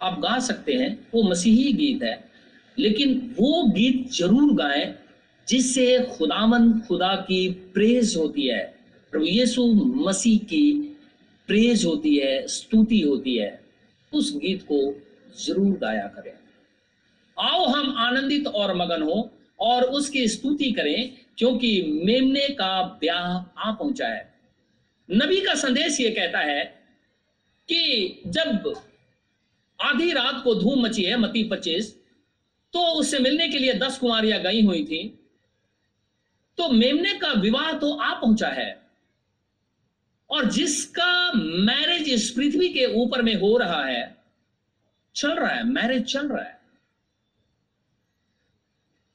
आप गा सकते हैं, वो मसीही गीत है, लेकिन वो गीत ज़रूर गाएँ जिससे खुदामन खुदा की प्रेज होती है, प्रभु यीशु मसीह की प्रेज होती है, स्तुति होती है, उस गीत को ज़रूर गाया करें। आओ हम आनंदित और मगन हो और उसकी स्तुति करें, क्योंकि मेमने का ब्याह आ पहुँचा है। नबी का संदेश ये कहता है कि जब आधी रात को धूम मची है मती पच्चीस तो उससे मिलने के लिए दस कुमारियाँ गई हुई थी। तो मेमने का विवाह तो आ पहुँचा है। और जिसका मैरिज इस पृथ्वी के ऊपर में हो रहा है, चल रहा है मैरिज चल रहा है।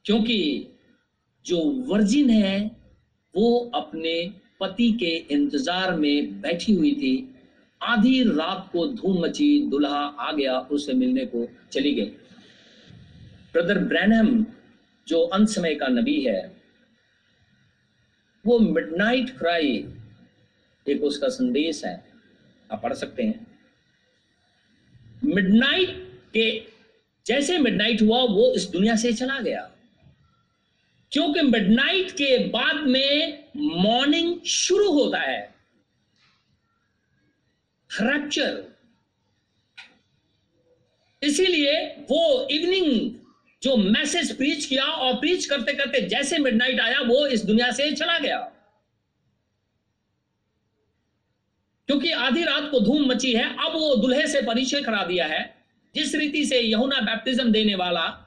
क्योंकि जो वर्जिन है, वो अपने पति के इंतज़ार में बैठी हुई थी। आधी रात को धूम मची, दुल्हा आ गया उससे मिलने को चली गई। ब्रदर ब्रैनम जो अंत समय का नबी है वो मिडनाइट क्राई एक उसका संदेश है। आप पढ़ सकते हैं। मिडनाइट के जैसे मिडनाइट हुआ, वो इस दुनिया से चला गया। क्योंकि मिडनाइट के बाद में मॉर्निंग शुरू होता है। रैप्चर इसीलिए वो इवनिंग जो मैसेज प्रीच किया और प्रीच करते करते जैसे मिडनाइट आया, वो इस दुनिया से चला गया। क्योंकि आधी रात को धूम मची है, अब वो दुल्हे से परिचय करा दिया है। जिस रीति से यहुना बैप्टिज्म देने वाला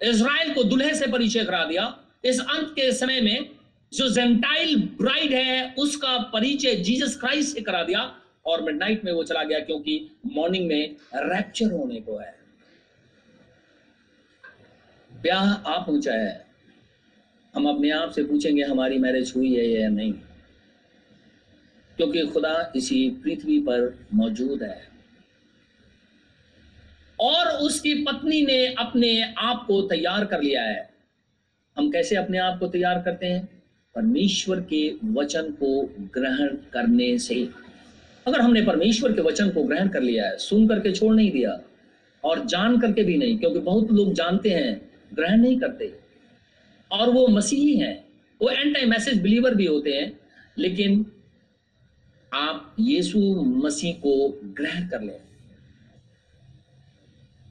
इसराइल को दुल्हे से परिचय करा दिया, इस अंत के समय में जो जेंटाइल ब्राइड है, उसका परिचय जीसस क्राइस्ट से करा दिया और मिडनाइट में वो चला गया, क्योंकि मॉर्निंग में रैप्चर होने को है। ब्याह आ पहुँचा है हम अपने आप से पूछेंगे हमारी मैरिज हुई है या नहीं। क्योंकि खुदा इसी पृथ्वी पर मौजूद है। और उसकी पत्नी ने अपने आप को तैयार कर लिया है। हम कैसे अपने आप को तैयार करते हैं? परमेश्वर के वचन को ग्रहण करने से अगर हमने परमेश्वर के वचन को ग्रहण कर लिया है, सुन करके छोड़ नहीं दिया, और जान करके भी नहीं, क्योंकि बहुत लोग जानते हैं ग्रहण नहीं करते। और वो मसीही हैं। वो एंटी मैसेज बिलीवर भी होते हैं, लेकिन आप यीशु मसीह को ग्रहण कर लें।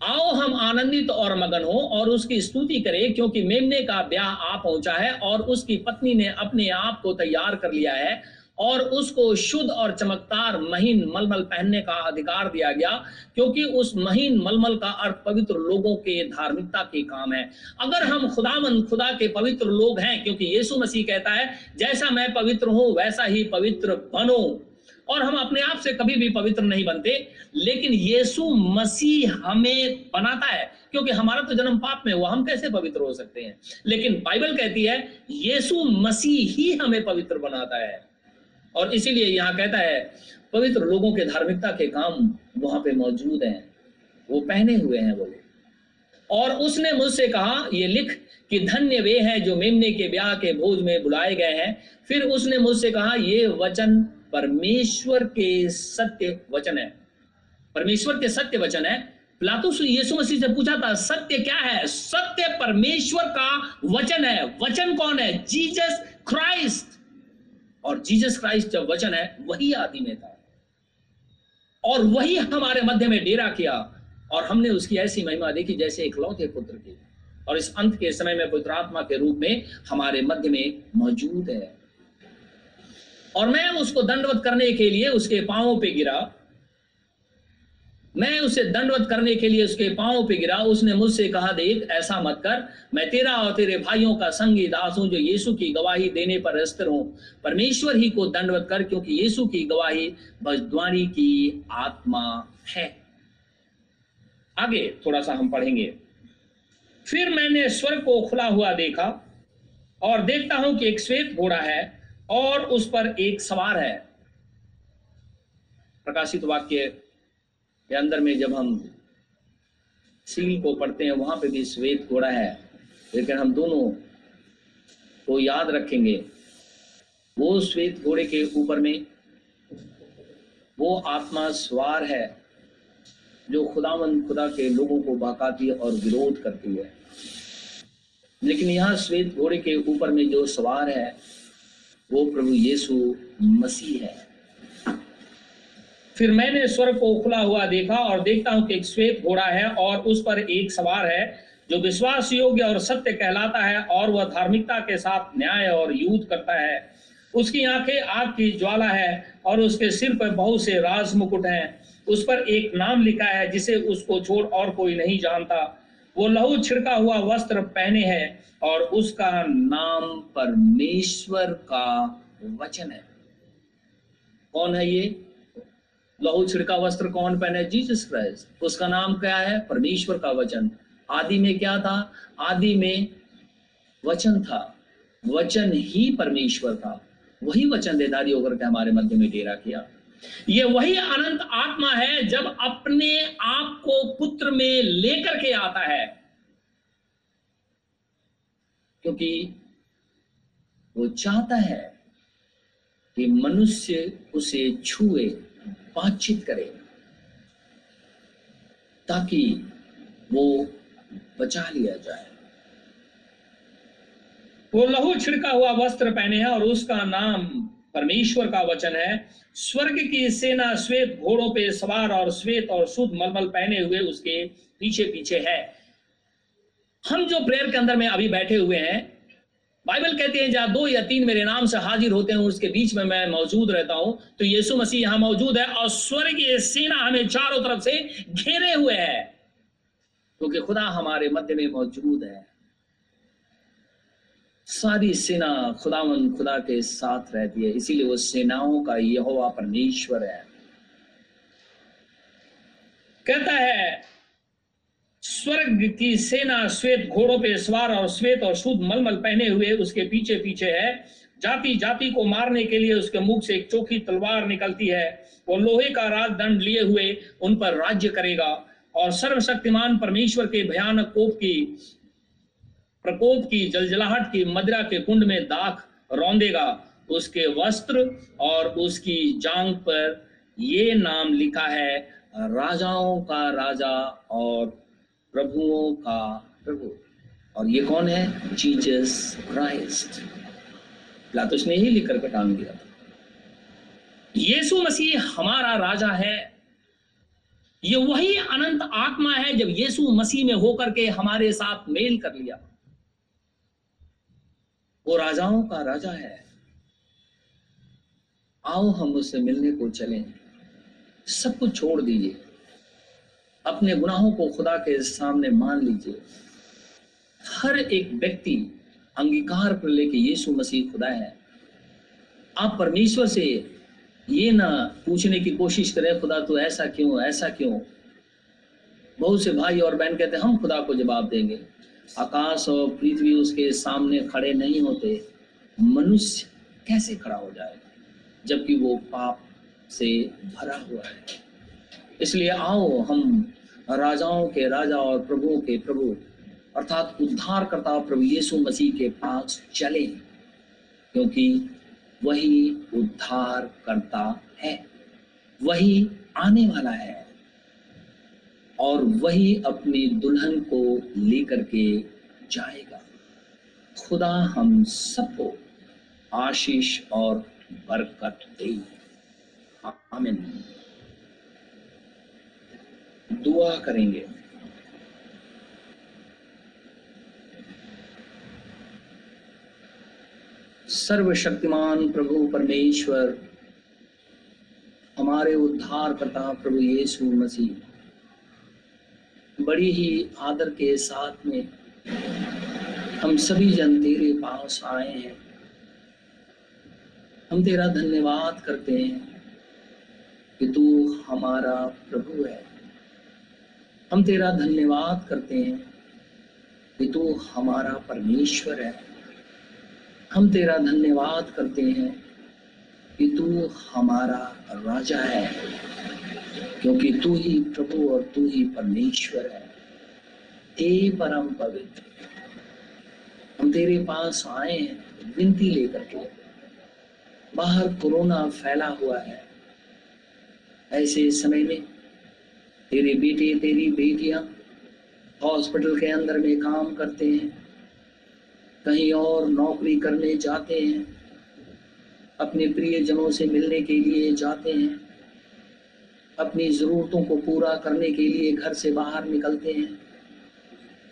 आओ हम आनंदित और मगन हो और उसकी स्तुति करें, क्योंकि मेमने का ब्याह आ पहुँचा है और उसकी पत्नी ने अपने आप को तैयार कर लिया है। और उसको शुद्ध और चमकदार महीन मलमल पहनने का अधिकार दिया गया, क्योंकि उस महीन मलमल का अर्थ पवित्र लोगों के धार्मिकता के काम है। अगर हम खुदामन खुदा के पवित्र लोग हैं, क्योंकि यीशु मसीह कहता है, जैसा मैं पवित्र हूँ, वैसा ही पवित्र बनो। और हम अपने आप से कभी भी पवित्र नहीं बनते, लेकिन यीशु मसीह हमें बनाता है, क्योंकि हमारा तो जन्म पाप में हुआ, हम कैसे पवित्र हो सकते हैं? लेकिन बाइबल कहती है, यीशु मसीह ही हमें पवित्र बनाता है। और इसीलिए यहाँ कहता है, पवित्र लोगों के धार्मिकता के काम वहाँ पे मौजूद हैं। वो पहने हुए हैं बोले और उसने मुझसे कहा, ये लिख कि धन्य वे हैं जो मेमने के ब्याह के भोज में बुलाए गए हैं। फिर उसने मुझसे कहा, ये वचन परमेश्वर के सत्य वचन है। परमेश्वर के सत्य वचन है। प्लातुस यीशु मसीह से पूछा था, सत्य क्या है? सत्य परमेश्वर का वचन है। वचन कौन है? Jesus Christ. और जीसस क्राइस्ट जब वचन है, वही आदि में था। और वही हमारे मध्य में डेरा किया और हमने उसकी ऐसी महिमा देखी जैसे एक लौते पुत्र की। और इस अंत के समय में पुत्रात्मा के रूप में हमारे मध्य में मौजूद है। और मैं उसको दंडवत करने के लिए उसके पांवों पे गिरा मैं उसे दंडवत करने के लिए उसके पांवों पे गिरा। उसने मुझसे कहा, देख, ऐसा मत कर। मैं तेरा और तेरे भाइयों का संगी दास हूँ, जो यीशु की गवाही देने पर अस्थिर हूँ। परमेश्वर ही को दंडवत कर, क्योंकि यीशु की गवाही बजद्वारी की आत्मा है। आगे थोड़ा सा हम पढ़ेंगे। फिर मैंने स्वर्ग को खुला हुआ देखा और देखता हूँ कि एक श्वेत घोड़ा है और उस पर एक सवार है। प्रकाशित वाक्य के अंदर में जब हम सील को पढ़ते हैं, वहाँ पे भी श्वेत घोड़ा है। लेकिन हम दोनों को याद रखेंगे, वो श्वेत घोड़े के ऊपर में, वो आत्मा स्वार है, जो खुदावन खुदा के लोगों को बहकाती है और विरोध करती है। लेकिन यहाँ श्वेत घोड़े के ऊपर में जो सवार है, वो प्रभु यीशु मसीह है। फिर मैंने स्वर्ग को खुला हुआ देखा और देखता हूँ कि एक श्वेत घोड़ा है और उस पर एक सवार है, जो विश्वास योग्य और सत्य कहलाता है और वह धार्मिकता के साथ न्याय और युद्ध करता है। उसकी आँखें आग की ज्वाला है और उसके सिर पर बहुत से राज मुकुट हैं। उस पर एक नाम लिखा है जिसे उसको छोड़ और कोई नहीं जानता। वो लहू छिड़का हुआ वस्त्र पहने है और उसका नाम परमेश्वर का वचन है। कौन है ये? लहू छिड़का वस्त्र कौन पहने? जीसस क्राइस्ट उसका नाम क्या है? परमेश्वर का वचन। आदि में क्या था? आदि में वचन था। वचन ही परमेश्वर था। वही वचन देदारी होकर के हमारे मध्य में डेरा किया। ये वही अनंत आत्मा है जब अपने आप को पुत्र में लेकर के आता है। क्योंकि वो चाहता है कि मनुष्य उसे छुए। बातचीत करे, ताकि वो बचा लिया जाए। वो लहू छिड़का हुआ वस्त्र पहने हैं और उसका नाम परमेश्वर का वचन है। स्वर्ग की सेना श्वेत घोड़ों पे सवार और श्वेत और शुद्ध मलमल पहने हुए उसके पीछे पीछे है। हम जो प्रेयर के अंदर में अभी बैठे हुए हैं बाइबल कहते हैं, जहाँ दो या तीन मेरे नाम से हाजिर होते हैं उसके बीच में मैं मौजूद रहता हूँ तो यीशु मसीह यहाँ मौजूद है और स्वर्गीय सेना हमें चारों तरफ़ से घेरे हुए है, क्योंकि खुदा हमारे मध्य में मौजूद है। सारी सेना खुदावन खुदा के साथ रहती है, इसीलिए वो सेनाओं का यहोवा परमेश्वर है। कहता है स्वर्ग की सेना श्वेत घोड़ों पे सवार और श्वेत और शुद्ध मलमल पहने हुए उसके पीछे पीछे है। जाति जाति को मारने के लिए उसके मुख से एक चौकी तलवार निकलती है। वो लोहे का राजदंड लिए हुए उन पर राज्य करेगा। और सर्वशक्तिमान परमेश्वर के भयानक कोप की, प्रकोप की, जलजलाहट की मदिरा के कुंड में दाख रौंदेगा। उसके वस्त्र और उसकी जांग पर ये नाम लिखा है, राजाओं का राजा और प्रभुओं का प्रभु। और ये कौन है? जीजस क्राइस्ट प्लातुस ने ही लिख करके टांग दिया यीशु मसीह हमारा राजा है। ये वही अनंत आत्मा है जब यीशु मसीह में होकर के हमारे साथ मेल कर लिया। वो राजाओं का राजा है। आओ हम उससे मिलने को चलें। सब कुछ छोड़ दीजिए। अपने गुनाहों को खुदा के सामने मान लीजिए। हर एक व्यक्ति अंगीकार कर ले कि यीशु मसीह खुदा है। आप परमेश्वर से ये ना पूछने की कोशिश करें, खुदा तो ऐसा क्यों ऐसा क्यों? बहुत से भाई और बहन कहते हैं, हम खुदा को जवाब देंगे। आकाश और पृथ्वी उसके सामने खड़े नहीं होते। मनुष्य कैसे खड़ा हो जाएगा जबकि वो पाप से भरा हुआ है। इसलिए आओ, हम राजाओं के राजा और प्रभुओं के प्रभु, अर्थात उद्धार करता प्रभु यीशु मसीह के पास चले, क्योंकि वही उद्धार करता है, वही आने वाला है, और वही अपनी दुल्हन को लेकर के जाएगा। खुदा हम सबको आशीष और बरकत दे। आमीन। दुआ करेंगे। सर्वशक्तिमान प्रभु परमेश्वर, हमारे उद्धार करता प्रभु यीशु मसीह। बड़ी ही आदर के साथ में हम सभी जन तेरे पास आए हैं। हम तेरा धन्यवाद करते हैं कि तू हमारा प्रभु है। हम तेरा धन्यवाद करते हैं कि तू हमारा परमेश्वर है। हम तेरा धन्यवाद करते हैं कि तू हमारा राजा है, क्योंकि तू ही प्रभु और तू ही परमेश्वर है। हे परम पवित्र, हम तेरे पास आए हैं, विनती लेकर के। बाहर कोरोना फैला हुआ है। ऐसे समय में तेरे बेटे, तेरी बेटियाँ हॉस्पिटल के अंदर में काम करते हैं, कहीं और नौकरी करने जाते हैं, अपने प्रियजनों से मिलने के लिए जाते हैं, अपनी ज़रूरतों को पूरा करने के लिए घर से बाहर निकलते हैं,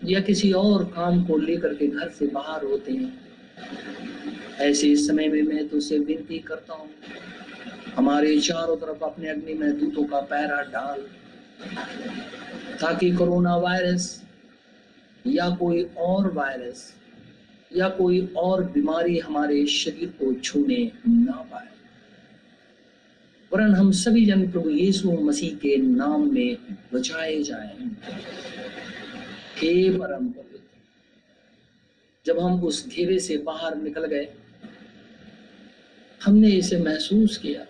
या किसी और काम को लेकर के घर से बाहर होते हैं। ऐसे समय में मैं तुझसे विनती करता हूँ, हमारे चारों तरफ़ अपने अग्नि में दूतों का पैरा डाल। ताकि कोरोना वायरस या कोई और वायरस या कोई और बीमारी हमारे शरीर को छूने ना पाए। वरन हम सभी जन प्रभु यीशु मसीह के नाम में बचाए जाए। परम पवित्र, जब हम उस घेरे से बाहर निकल गए, हमने इसे महसूस किया।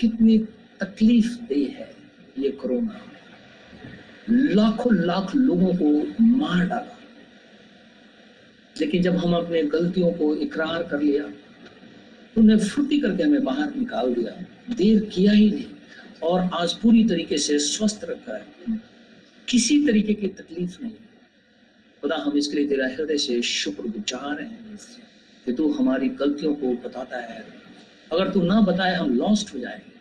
कितनी तकलीफ़ दे है। ये कोरोना। लाखों लाख लोगों को मार डाला। लेकिन जब हम अपने गलतियों को इकरार कर लिया, उन्हें फुर्ती करके हमें बाहर निकाल दिया, देर किया ही नहीं, और आज पूरी तरीके से स्वस्थ रखा है। किसी तरीके की तकलीफ़ नहीं। खुदा, हम इसके लिए तेरा हृदय से शुक्र गुजार हैं। कि तू हमारी गलतियों को बताता है। अगर तू ना बताए, हम लॉस्ट हो जाएँगे।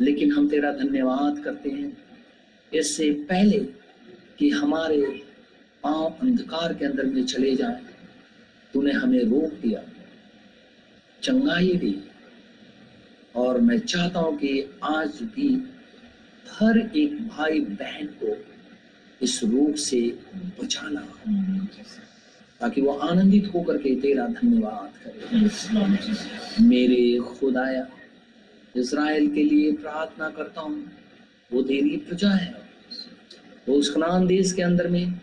लेकिन हम तेरा धन्यवाद करते हैं इससे पहले कि हमारे पाँव अंधकार के अंदर में चले जाएँ। तूने हमें रोक दिया चंगाई दी और मैं चाहता हूँ कि आज भी हर एक भाई बहन को इस रोग से बचाना ताकि वो आनंदित होकर के तेरा धन्यवाद करे। मेरे खुदाया इज़राइल के लिए प्रार्थना करता हूँ। वो तेरी प्रजा है। वो उस कनान देश के अंदर में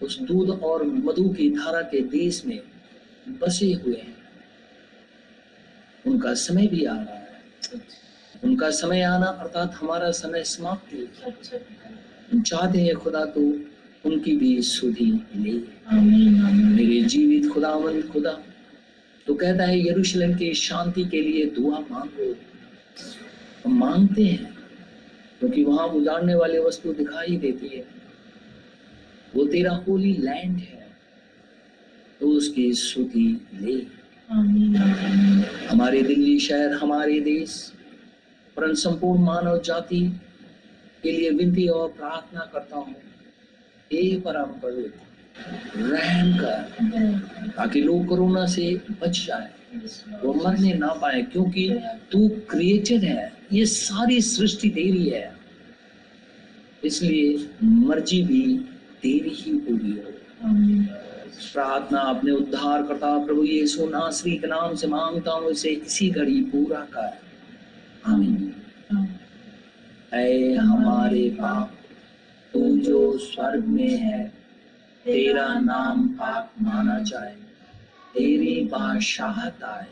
उस दूध और मधु की धारा के देश में बसे हुए हैं। उनका समय भी आ रहा है। उनका समय आना अर्थात हमारा समय समाप्ति हम चाहते हैं खुदा तो उनकी भी सुधी ले मेरे जीवित खुदावन खुदा तो कहता है यरूशलेम की शांति के लिए दुआ मांगो। मांगते हैं क्योंकि तो वहाँ उजाड़ने वाले वस्तु दिखाई देती है। वो तेरा होली लैंड है तो उसकी सुधि ले। हमारे दिल्ली शहर हमारे देश परंतु संपूर्ण मानव जाति के लिए विनती और प्रार्थना करता हूँ हे परम पवित्र रहम कर। ताकि लोग कोरोना से बच जाए। वो मरने ना पाए, क्योंकि तू क्रिएटर है। ये सारी सृष्टि तेरी है। इसलिए मर्ज़ी भी तेरी ही पूरी हो प्रार्थना अपने उद्धार करता प्रभु यीशु नासरी के नाम से माँगता हूँ, इसे इसी घड़ी पूरा कर। आमीन। ऐ हमारे बाप तू जो स्वर्ग में है, तेरा नाम पाक माना जाए। तेरी बादशाहत आए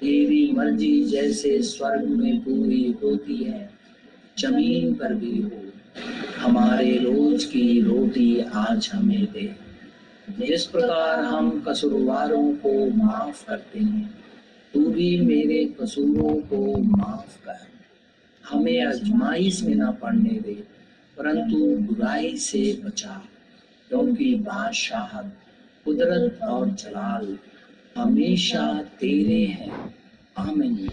तेरी मर्ज़ी जैसे स्वर्ग में पूरी होती है, ज़मीन पर भी हो। हमारे रोज की रोटी आज हमें दे। जिस प्रकार हम कसूरवारों को माफ़ करते हैं, तू भी मेरे कसूरों को माफ़ कर। हमें अजमाइश में ना पड़ने दे, परंतु बुराई से बचा, क्योंकि बादशाहत कुदरत और जलाल हमेशा तेरे हैं। आमीन।